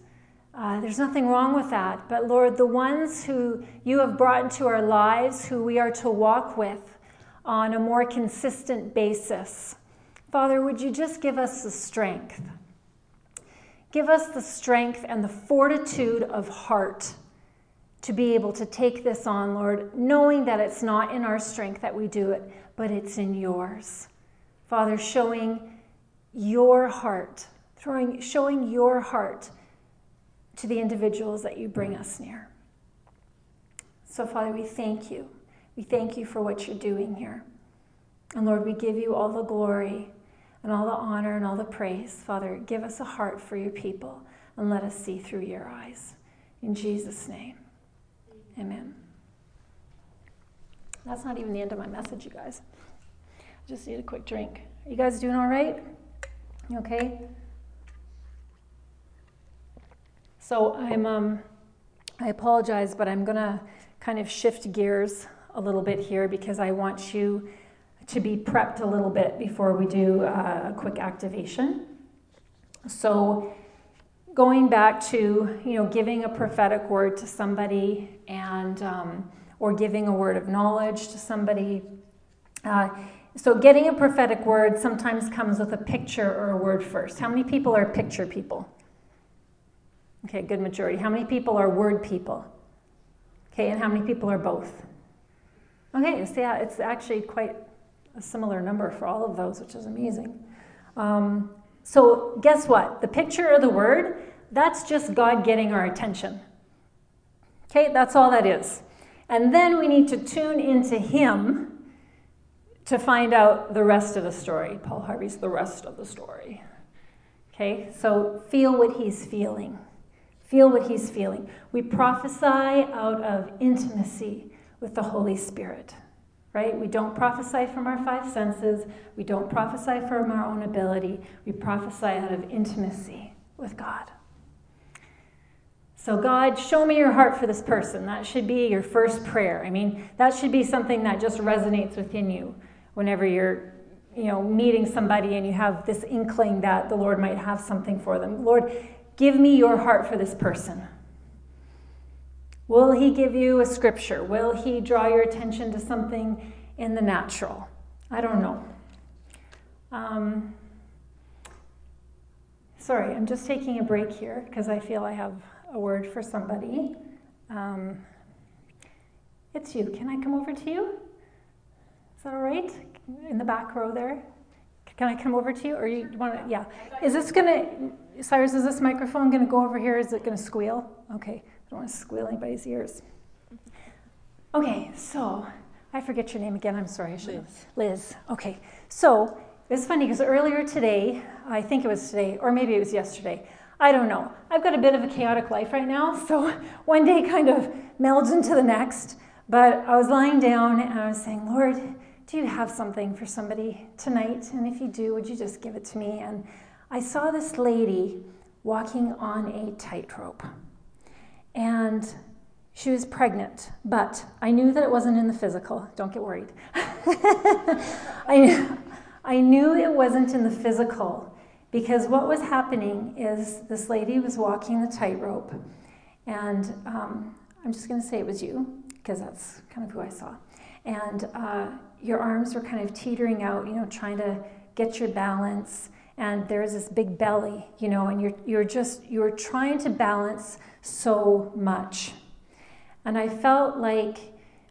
[SPEAKER 1] Uh, there's nothing wrong with that. But Lord, the ones who you have brought into our lives, who we are to walk with, on a more consistent basis. Father, would you just give us the strength? Give us the strength and the fortitude of heart to be able to take this on, Lord, knowing that it's not in our strength that we do it, but it's in yours. Father, showing your heart, throwing, showing your heart to the individuals that you bring us near. So, Father, we thank you. We thank you for what you're doing here. And Lord, we give you all the glory and all the honor and all the praise. Father, give us a heart for your people and let us see through your eyes. In Jesus' name, amen. That's not even the end of my message, you guys. I just need a quick drink. Are you guys doing all right? You okay? So I'm, um, I apologize, but I'm going to kind of shift gears a little bit here because I want you to be prepped a little bit before we do uh, a quick activation. So, going back to you know giving a prophetic word to somebody and um, or giving a word of knowledge to somebody. Uh, so, getting a prophetic word sometimes comes with a picture or a word first. How many people are picture people? Okay, good majority. How many people are word people? Okay, and how many people are both? Okay, so yeah, it's actually quite a similar number for all of those, which is amazing. Um, so, guess what? The picture of the word, that's just God getting our attention. Okay, that's all that is. And then we need to tune into Him to find out the rest of the story. Paul Harvey's the rest of the story. Okay, so feel what He's feeling. Feel what He's feeling. We prophesy out of intimacy with the Holy Spirit right? We don't prophesy from our five senses. We don't prophesy from our own ability. We prophesy out of intimacy with God. So, God, show me your heart for this person. That should be your first prayer. I mean, that should be something that just resonates within you whenever you're, you know, meeting somebody and you have this inkling that the Lord might have something for them. Lord, give me your heart for this person. Will he give you a scripture? Will he draw your attention to something in the natural? I don't know. Um, sorry, I'm just taking a break here because I feel I have a word for somebody. Um, it's you. Can I come over to you? Is that all right? In the back row there. Can I come over to you, or you want to? Yeah. Is this gonna, Cyrus? Is this microphone gonna go over here? Is it gonna squeal? Okay don't want to squeal anybody's ears. Okay, so I forget your name again. I'm sorry. I should Liz. Liz. Okay. So it's funny because earlier today, I think it was today, or maybe it was yesterday. I don't know. I've got a bit of a chaotic life right now, [LAUGHS] so one day kind of melds into the next. But I was lying down and I was saying, Lord, do you have something for somebody tonight? And if you do, would you just give it to me? And I saw this lady walking on a tightrope and she was pregnant, but I knew that it wasn't in the physical. Don't get worried. [LAUGHS] I, I knew it wasn't in the physical because what was happening is this lady was walking the tightrope, and um, I'm just going to say it was you because that's kind of who I saw. And uh, your arms were kind of teetering out, you know, trying to get your balance. And there's this big belly, you know, and you're, you're just, you're trying to balance so much. And I felt like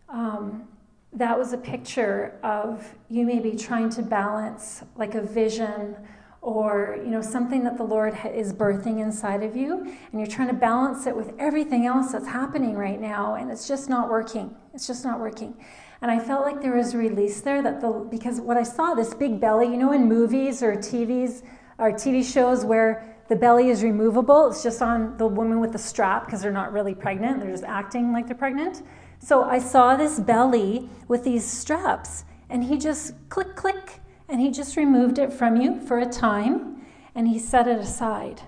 [SPEAKER 1] um, that was a picture of you maybe trying to balance like a vision or you know something that the lord is birthing inside of you and you're trying to balance it with everything else that's happening right now and it's just not working it's just not working and i felt like there was a release there that the because what i saw this big belly you know in movies or tvs or tv shows where the belly is removable. It's just on the woman with the strap because they're not really pregnant. They're just acting like they're pregnant. So I saw this belly with these straps, and he just click, click, and he just removed it from you for a time, and he set it aside.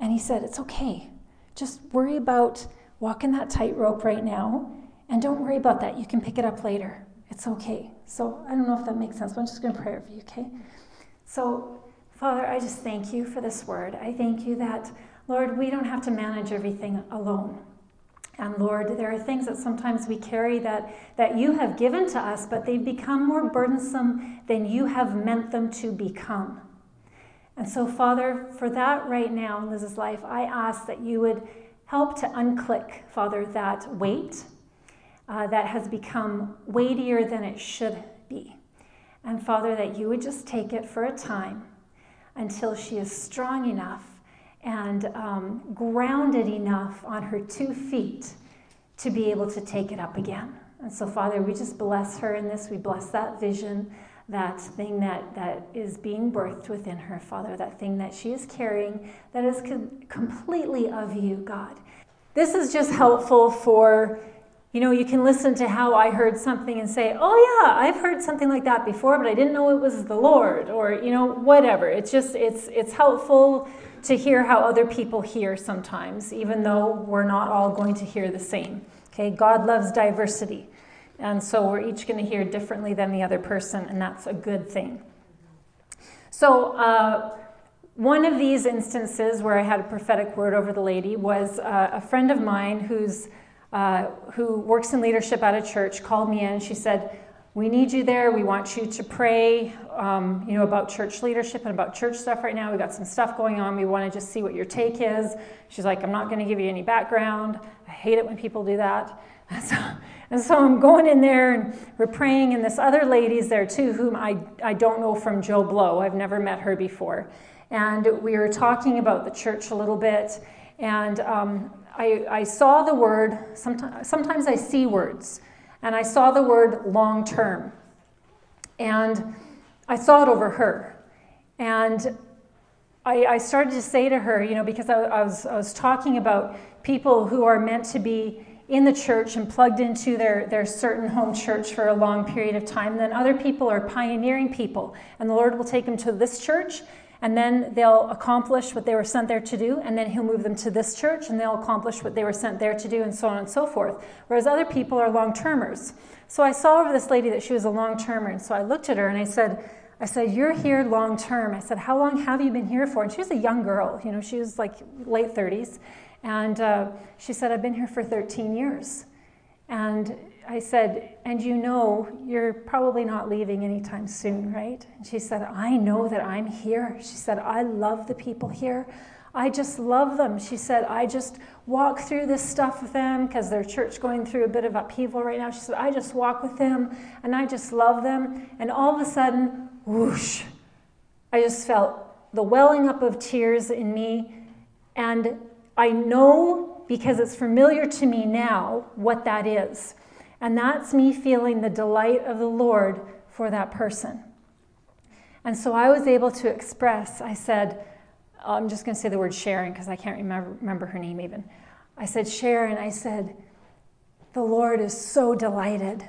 [SPEAKER 1] And he said, It's okay. Just worry about walking that tightrope right now, and don't worry about that. You can pick it up later. It's okay. So I don't know if that makes sense, but I'm just going to pray over you, okay? So Father, I just thank you for this word. I thank you that, Lord, we don't have to manage everything alone. And Lord, there are things that sometimes we carry that, that you have given to us, but they've become more burdensome than you have meant them to become. And so, Father, for that right now in Liz's life, I ask that you would help to unclick, Father, that weight uh, that has become weightier than it should be. And Father, that you would just take it for a time until she is strong enough and um, grounded enough on her two feet to be able to take it up again. And so, Father, we just bless her in this. We bless that vision, that thing that, that is being birthed within her, Father, that thing that she is carrying that is completely of you, God. This is just helpful for, you know, you can listen to how I heard something and say, oh, yeah, I've heard something like that before, but I didn't know it was the Lord, or, you know, whatever. It's just, it's, it's helpful to hear how other people hear sometimes, even though we're not all going to hear the same. Okay, God loves diversity. And so we're each going to hear differently than the other person, and that's a good thing. So, uh, one of these instances where I had a prophetic word over the lady was uh, a friend of mine who's, uh, who works in leadership at a church called me in. She said, we need you there. We want you to pray, um, you know, about church leadership and about church stuff right now. We got some stuff going on. We want to just see what your take is. She's like, I'm not going to give you any background. I hate it when people do that. [LAUGHS] And so, and so I'm going in there and we're praying, and this other lady's there too, whom I, I don't know from Joe Blow. I've never met her before. And we were talking about the church a little bit, and um, I, I saw the word, sometimes, sometimes I see words and I saw the word long term. And I saw it over her. And I, I, started to say to her, you know, because I, I, was, I was talking about people who are meant to be in the church and plugged into their, their certain home church for a long period of time. Then other people are pioneering people, and the Lord will take them to this church and then they'll accomplish what they were sent there to do, and then he'll move them to this church, and they'll accomplish what they were sent there to do, and so on and so forth. Whereas other people are long termers. So I saw over this lady that she was a long termer, and so I looked at her and I said, I said, You're here long term. I said, How long have you been here for? And she was a young girl, you know, she was like late 30s. And uh, she said, I've been here for 13 years. And I said, And you know, you're probably not leaving anytime soon, right? And she said, I know that I'm here. She said, I love the people here. I just love them. She said, I just walk through this stuff with them because their church going through a bit of upheaval right now. She said, I just walk with them and I just love them. And all of a sudden, whoosh, I just felt the welling up of tears in me. And I know because it's familiar to me now what that is. And that's me feeling the delight of the Lord for that person. And so I was able to express, I said, uh, I'm just going to say the word Sharon because I can't remember, remember her name even. I said, Sharon, I said, the Lord is so delighted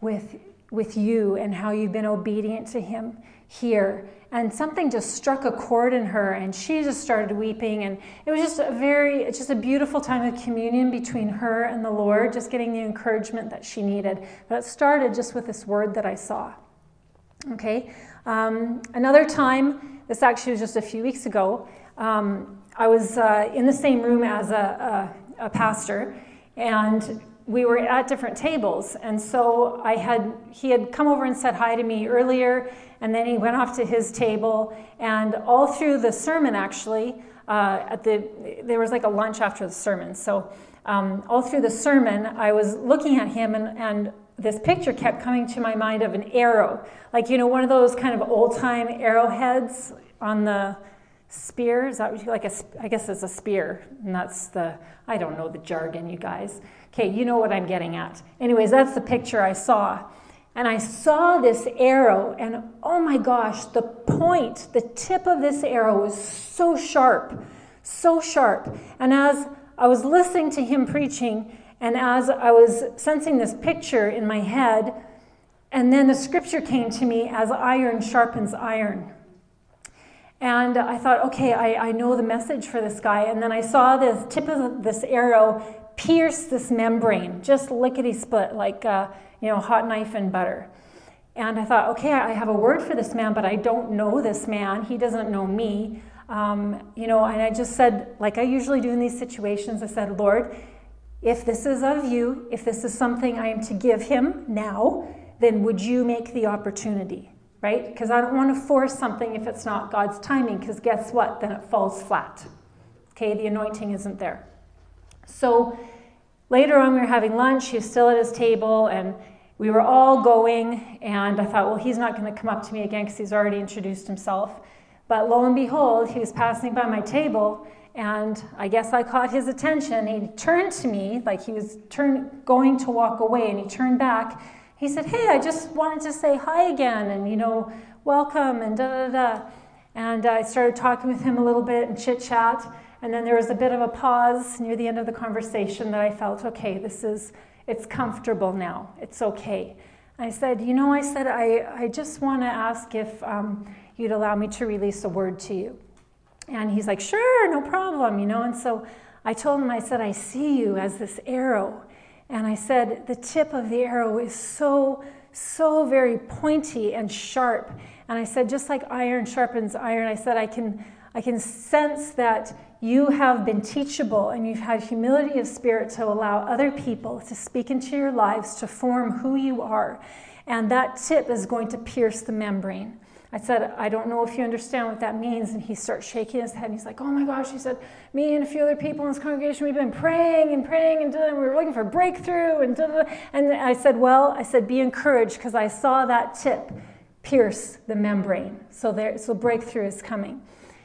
[SPEAKER 1] with, with you and how you've been obedient to Him here. And something just struck a chord in her and she just started weeping. And it was just a very just a beautiful time of communion between her and the lord just getting the encouragement that she needed. But it started just with this word that i saw. Okay? Um, another time this actually was just a few weeks ago um, i was uh, in the same room as a, a, a pastor and we were at different tables. And so i had he had come over and said hi to me earlier and then he went off to his table. And all through the sermon, actually, uh, at the there was like a lunch after the sermon. So um, all through the sermon, I was looking at him, and, and this picture kept coming to my mind of an arrow, like you know, one of those kind of old time arrowheads on the spear. Is that like a? I guess it's a spear, and that's the. I don't know the jargon, you guys. Okay, you know what I'm getting at. Anyways, that's the picture I saw. And I saw this arrow, and oh my gosh, the point, the tip of this arrow was so sharp, so sharp. And as I was listening to him preaching, and as I was sensing this picture in my head, and then the scripture came to me as iron sharpens iron. And I thought, okay, I, I know the message for this guy. And then I saw the tip of this arrow pierce this membrane, just lickety split, like. Uh, you know, hot knife and butter. And I thought, okay, I have a word for this man, but I don't know this man. He doesn't know me. Um, you know, and I just said, like I usually do in these situations, I said, Lord, if this is of you, if this is something I am to give him now, then would you make the opportunity, right? Because I don't want to force something if it's not God's timing, because guess what? Then it falls flat. Okay, the anointing isn't there. So later on, we were having lunch. He was still at his table, and we were all going, and I thought, well, he's not going to come up to me again because he's already introduced himself. But lo and behold, he was passing by my table, and I guess I caught his attention. He turned to me like he was turn, going to walk away, and he turned back. He said, Hey, I just wanted to say hi again, and you know, welcome, and da da da. And I started talking with him a little bit and chit chat. And then there was a bit of a pause near the end of the conversation that I felt, okay, this is, it's comfortable now. It's okay. I said, you know, I said, I, I just want to ask if um, you'd allow me to release a word to you. And he's like, sure, no problem, you know. And so I told him, I said, I see you as this arrow. And I said, the tip of the arrow is so, so very pointy and sharp. And I said, just like iron sharpens iron, I said, I can, I can sense that you have been teachable and you've had humility of spirit to allow other people to speak into your lives to form who you are. And that tip is going to pierce the membrane. I said, I don't know if you understand what that means. And he starts shaking his head. And he's like, Oh my gosh. He said, Me and a few other people in this congregation, we've been praying and praying and, and we were looking for breakthrough. And, and I said, Well, I said, Be encouraged because I saw that tip pierce the membrane. So, there, so breakthrough is coming.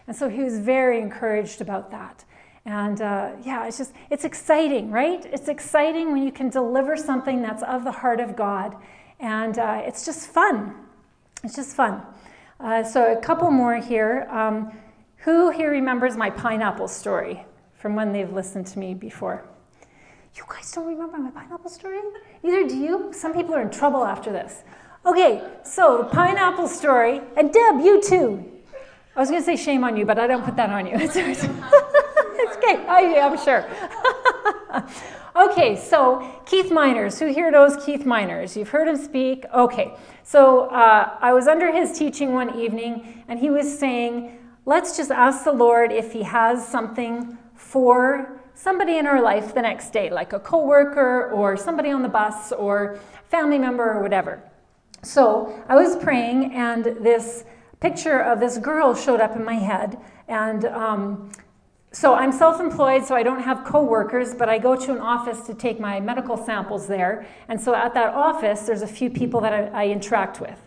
[SPEAKER 1] And so he was very encouraged about that. And uh, yeah, it's just, it's exciting, right? It's exciting when you can deliver something that's of the heart of God. And uh, it's just fun. It's just fun. Uh, so a couple more here. Um, who here remembers my pineapple story from when they've listened to me before? You guys don't remember my pineapple story? Neither do you. Some people are in trouble after this. Okay, so the pineapple story, and Deb, you too. I was going to say shame on you, but I don't put that on you. [LAUGHS] It's, okay. I, I'm sure. [LAUGHS] okay, so Keith Miners. Who here knows Keith Miners? You've heard him speak. Okay, so uh, I was under his teaching one evening, and he was saying, let's just ask the Lord if he has something for somebody in our life the next day, like a coworker or somebody on the bus or family member or whatever. So I was praying, and this picture of this girl showed up in my head. And um, so I'm self employed, so I don't have coworkers, but I go to an office to take my medical samples there. And so at that office, there's a few people that I, I interact with.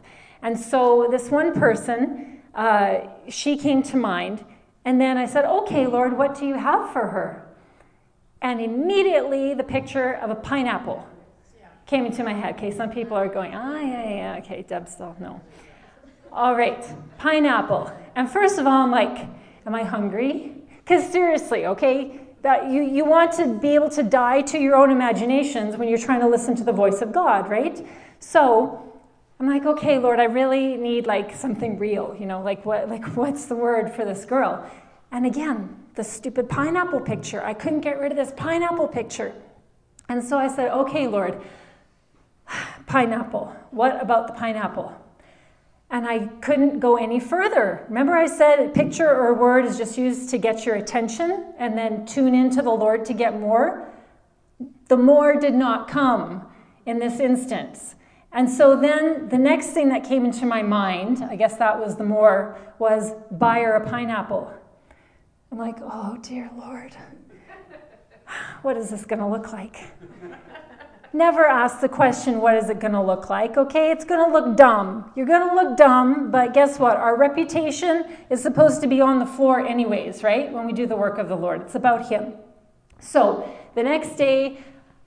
[SPEAKER 1] And so this one person, uh, she came to mind. And then I said, Okay, Lord, what do you have for her? And immediately the picture of a pineapple came into my head. Okay, some people are going, Ah, yeah, yeah, okay, Deb still, no. All right, pineapple. And first of all, I'm like, am I hungry? Because seriously, okay, that you, you want to be able to die to your own imaginations when you're trying to listen to the voice of God, right? So I'm like, okay, Lord, I really need like something real, you know, like what like [LAUGHS] what's the word for this girl? And again, the stupid pineapple picture. I couldn't get rid of this pineapple picture. And so I said, okay, Lord, [SIGHS] pineapple. What about the pineapple? And I couldn't go any further. Remember, I said a picture or word is just used to get your attention and then tune into the Lord to get more. The more did not come in this instance. And so then the next thing that came into my mind, I guess that was the more, was buy her a pineapple. I'm like, oh dear Lord, what is this going to look like? Never ask the question, what is it going to look like? Okay, it's going to look dumb. You're going to look dumb, but guess what? Our reputation is supposed to be on the floor, anyways, right? When we do the work of the Lord, it's about Him. So the next day,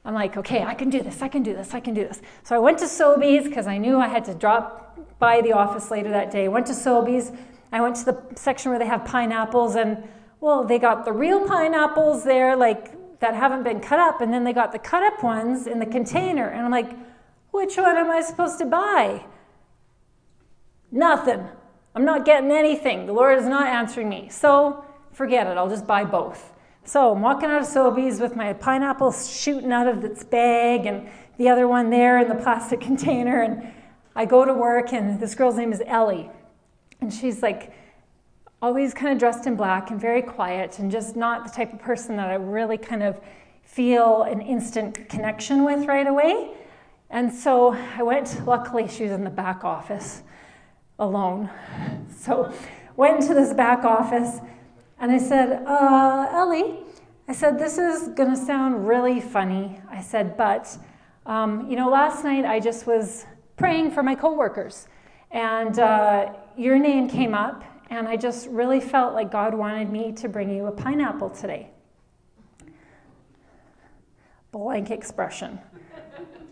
[SPEAKER 1] I'm like, okay, I can do this, I can do this, I can do this. So I went to Sobeys because I knew I had to drop by the office later that day. Went to Sobeys. I went to the section where they have pineapples, and well, they got the real pineapples there, like that haven't been cut up, and then they got the cut up ones in the container. And I'm like, which one am I supposed to buy? Nothing. I'm not getting anything. The Lord is not answering me. So forget it. I'll just buy both. So I'm walking out of Sobeys with my pineapple shooting out of its bag and the other one there in the plastic [LAUGHS] container. And I go to work, and this girl's name is Ellie. And she's like, always kind of dressed in black and very quiet and just not the type of person that I really kind of feel an instant connection with right away. And so I went, luckily, she was in the back office alone. So went into this back office and I said, uh, Ellie, I said, this is going to sound really funny. I said, but, um, you know, last night I just was praying for my coworkers and uh, your name came up and I just really felt like God wanted me to bring you a pineapple today. Blank expression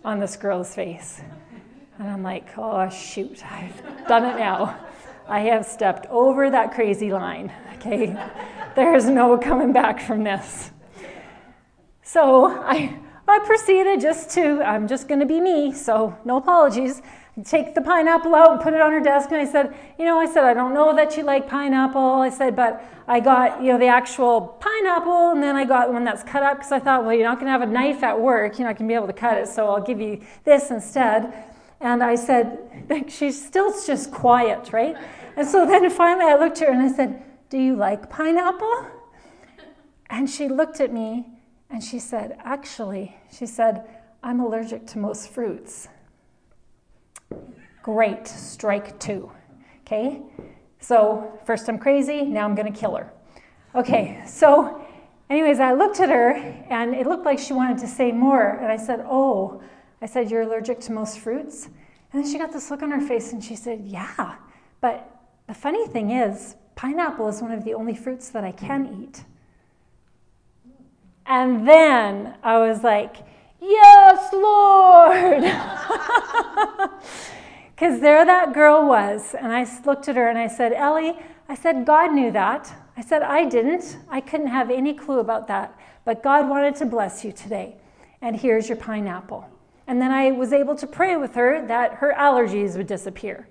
[SPEAKER 1] on this girl's face. And I'm like, oh, shoot, I've done it now. I have stepped over that crazy line, okay? There's no coming back from this. So I, I proceeded just to, I'm just to be me, so no apologies. Take the pineapple out and put it on her desk, and I said, You know, I said, I don't know that you like pineapple. I said, but I got, you know, the actual pineapple, and then I got one that's cut up because I thought, well, you're not going to have a knife at work. You're not going to be able to cut it, so I'll give you this instead. And I said, [LAUGHS] She's still just quiet, right? And so then finally I looked at her and I said, Do you like pineapple? And she looked at me and she said, Actually, she said, I'm allergic to most fruits. Great, strike two. Okay? So, first I'm crazy, now I'm to kill her. Okay, so, anyways, I looked at her and it looked like she wanted to say more. And I said, Oh, I said, You're allergic to most fruits? And then she got this look on her face and she said, Yeah, but the funny thing is, pineapple is one of the only fruits that I can eat. And then I was like, Yes, Lord. [LAUGHS] Because there that girl was. And I looked at her and I said, Ellie, I said, God knew that. I said, I didn't. I couldn't have any clue about that. But God wanted to bless you today. And here's your pineapple. And then I was able to pray with her that her allergies would disappear.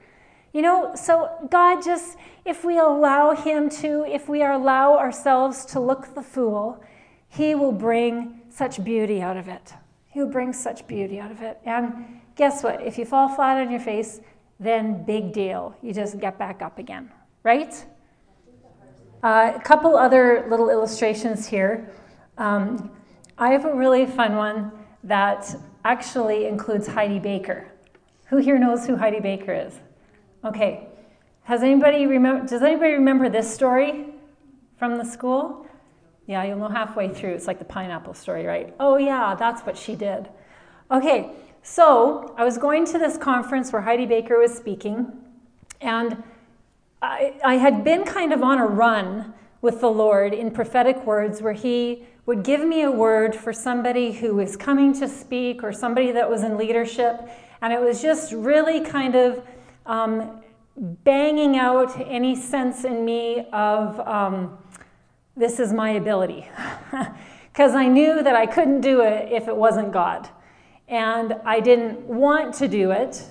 [SPEAKER 1] You know, so God just, if we allow Him to, if we allow ourselves to look the fool, He will bring such beauty out of it. He will bring such beauty out of it. And guess what? If you fall flat on your face, then big deal. You just get back up again, right? Uh, a couple other little illustrations here. Um, I have a really fun one that actually includes Heidi Baker. Who here knows who Heidi Baker is? Okay. Has anybody remember? Does anybody remember this story from the school? Yeah, you'll know halfway through. It's like the pineapple story, right? Oh yeah, that's what she did. Okay, so I was going to this conference where Heidi Baker was speaking, and I, I had been kind of on a run with the Lord in prophetic words where He would give me a word for somebody who was coming to speak or somebody that was in leadership. And it was just really kind of um, banging out any sense in me of um, this is my ability. [LAUGHS] Because I knew that I couldn't do it if it wasn't God. And I didn't want to do it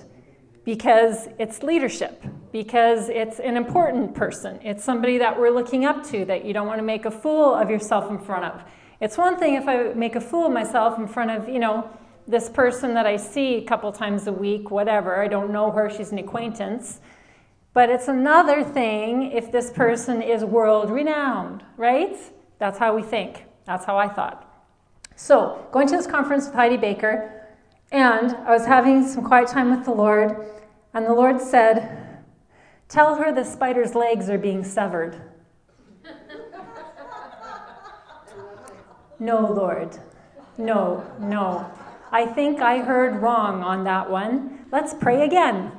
[SPEAKER 1] because it's leadership, because it's an important person. It's somebody that we're looking up to that you don't want to make a fool of yourself in front of. It's one thing if I make a fool of myself in front of, you know, this person that I see a couple times a week, whatever. I don't know her, she's an acquaintance. But it's another thing if this person is world renowned, right? That's how we think. That's how I thought. So, going to this conference with Heidi Baker, and I was having some quiet time with the Lord, and the Lord said, Tell her the spider's legs are being severed. no, Lord. No, no. I think I heard wrong on that one. Let's pray again.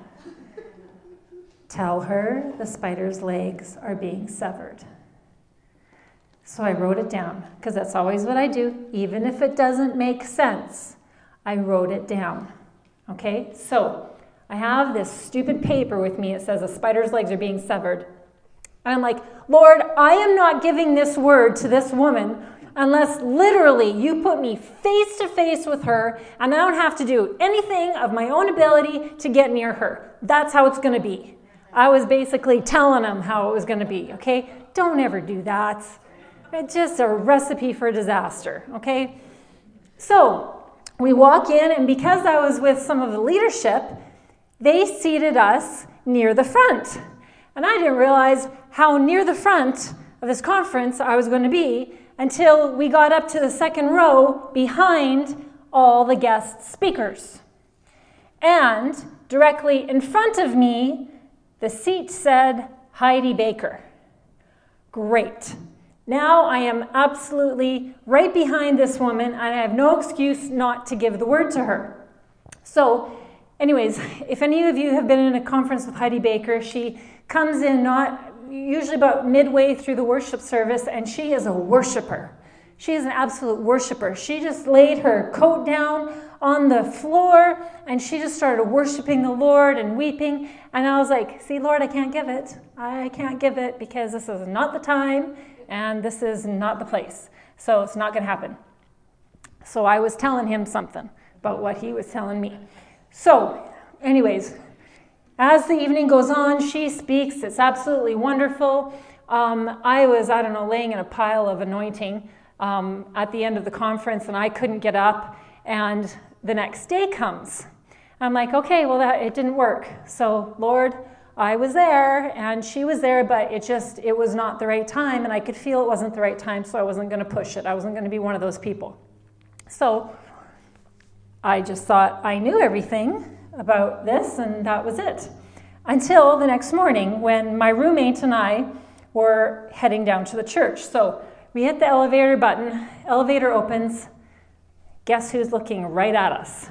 [SPEAKER 1] Tell her the spider's legs are being severed. So I wrote it down because that's always what I do, even if it doesn't make sense. I wrote it down. Okay, so I have this stupid paper with me. It says a spider's legs are being severed. And I'm like, Lord, I am not giving this word to this woman unless literally you put me face to face with her and I don't have to do anything of my own ability to get near her. That's how it's going to be. I was basically telling him how it was going to be, okay? Don't ever do that. It's just a recipe for disaster, okay? So, we walk in, and because I was with some of the leadership, they seated us near the front. And I didn't realize how near the front of this conference I was going to be until we got up to the second row behind all the guest speakers. And directly in front of me, the seat said Heidi Baker. Great. Now I am absolutely right behind this woman, and I have no excuse not to give the word to her. So, anyways, if any of you have been in a conference with Heidi Baker, she comes in not usually about midway through the worship service, and she is a worshiper. She is an absolute worshiper. She just laid her coat down on the floor and she just started worshiping the Lord and weeping. And I was like, See, Lord, I can't give it. I can't give it because this is not the time and this is not the place. So it's not going to happen. So I was telling him something about what he was telling me. So, anyways, as the evening goes on, she speaks. It's absolutely wonderful. Um, I was, I don't know, laying in a pile of anointing um, at the end of the conference and I couldn't get up. And the next day comes. I'm like, okay, well, that, it didn't work. So, Lord, I was there and she was there, but it just, it was not the right time. And I could feel it wasn't the right time, so I wasn't going to push it. I wasn't going to be one of those people. So, I just thought I knew everything about this, and that was it. Until the next morning when my roommate and I were heading down to the church. So, we hit the elevator button, elevator opens. Guess who's looking right at us?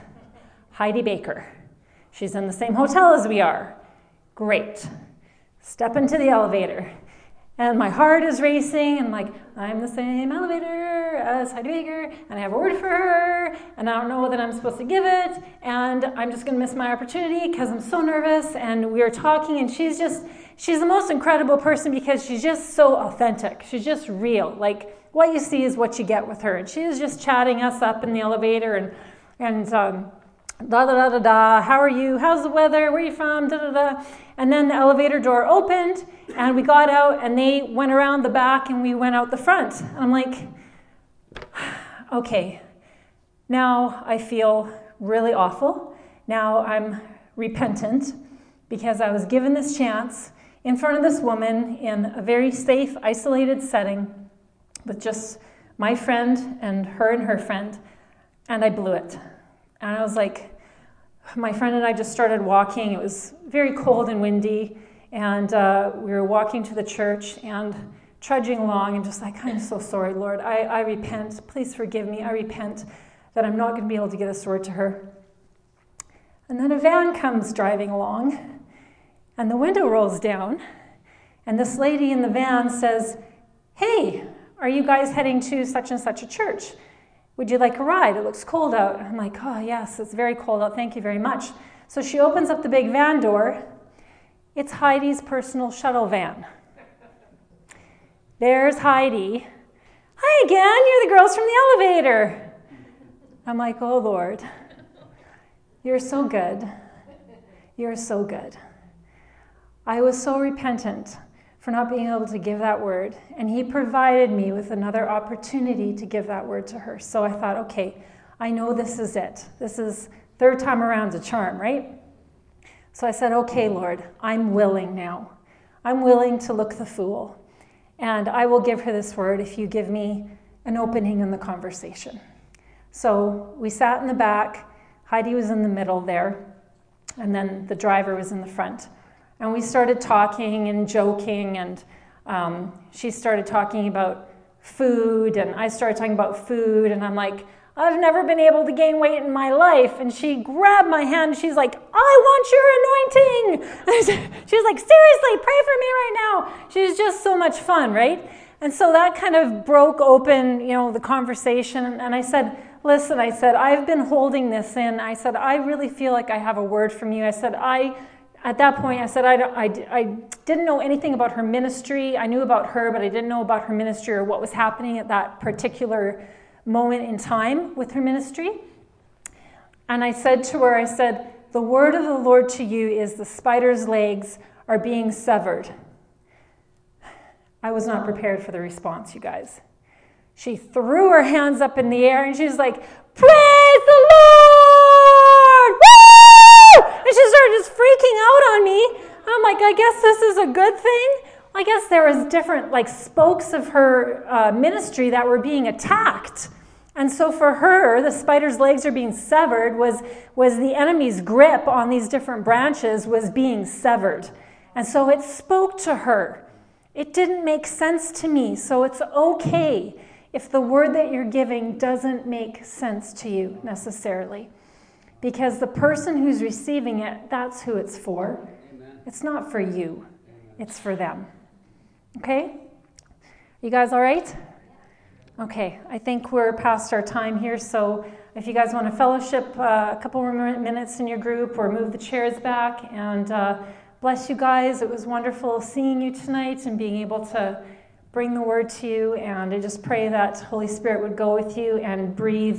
[SPEAKER 1] Heidi Baker. She's in the same hotel as we are. Great. Step into the elevator. And my heart is racing, and like, I'm the same elevator as Heidi Baker, and I have a word for her, and I don't know that I'm supposed to give it, and I'm just gonna miss my opportunity because I'm so nervous. And we are talking, and she's just, she's the most incredible person because she's just so authentic. She's just real. Like what you see is what you get with her. And she was just chatting us up in the elevator and and um, da da da da da. How are you? How's the weather? Where are you from? Da da da. And then the elevator door opened, and we got out, and they went around the back, and we went out the front. I'm like, [SIGHS] okay, now I feel really awful. Now I'm repentant because I was given this chance in front of this woman in a very safe, isolated setting with just my friend and her and her friend, and I blew it. And I was like, my friend and I just started walking. It was very cold and windy, and uh, we were walking to the church and trudging along, and just like, I'm so sorry, Lord. I, I repent. Please forgive me. I repent that I'm not going to be able to get a word to her. And then a van comes driving along and the window rolls down, and this lady in the van says, Hey, are you guys heading to such and such a church? Would you like a ride? It looks cold out. I'm like, Oh, yes, it's very cold out. Thank you very much. So she opens up the big van door. It's Heidi's personal shuttle van. There's Heidi. Hi again, you're the girls from the elevator. I'm like, Oh, Lord, you're so good. You're so good. I was so repentant for not being able to give that word, and He provided me with another opportunity to give that word to her. So I thought, okay, I know this is it. This is third time around a charm, right? So I said, okay, Lord, I'm willing now. I'm willing to look the fool, and I will give her this word if you give me an opening in the conversation. So we sat in the back, Heidi was in the middle there, and then the driver was in the front. And we started talking and joking, and um, she started talking about food, and I started talking about food, and I'm like, I've never been able to gain weight in my life. And she grabbed my hand. She's like, I want your anointing. [LAUGHS] She's like, seriously, pray for me right now. She's just so much fun, right? And so that kind of broke open, you know, the conversation. And I said, listen, I said, I've been holding this in. I said, I really feel like I have a word from you. I said, I at that point, I said I, I, I, didn't know anything about her ministry. I knew about her, but I didn't know about her ministry or what was happening at that particular moment in time with her ministry. And I said to her, I said, The word of the Lord to you is the spider's legs are being severed. I was not prepared for the response, you guys. She threw her hands up in the air and she's like, Praise the Lord! Started just freaking out on me. I'm like, I guess this is a good thing. I guess there was different like spokes of her uh, ministry that were being attacked. And so for her, the spider's legs are being severed was, was the enemy's grip on these different branches was being severed. And so it spoke to her. It didn't make sense to me, so it's okay if the word that you're giving doesn't make sense to you necessarily. Because the person who's receiving it, that's who it's for. Amen. It's not for you, it's for them. Okay? You guys all right? Okay, I think we're past our time here, so if you guys want to fellowship uh, a couple more minutes in your group or move the chairs back, and uh, bless you guys. It was wonderful seeing you tonight and being able to bring the word to you. And I just pray that Holy Spirit would go with you and breathe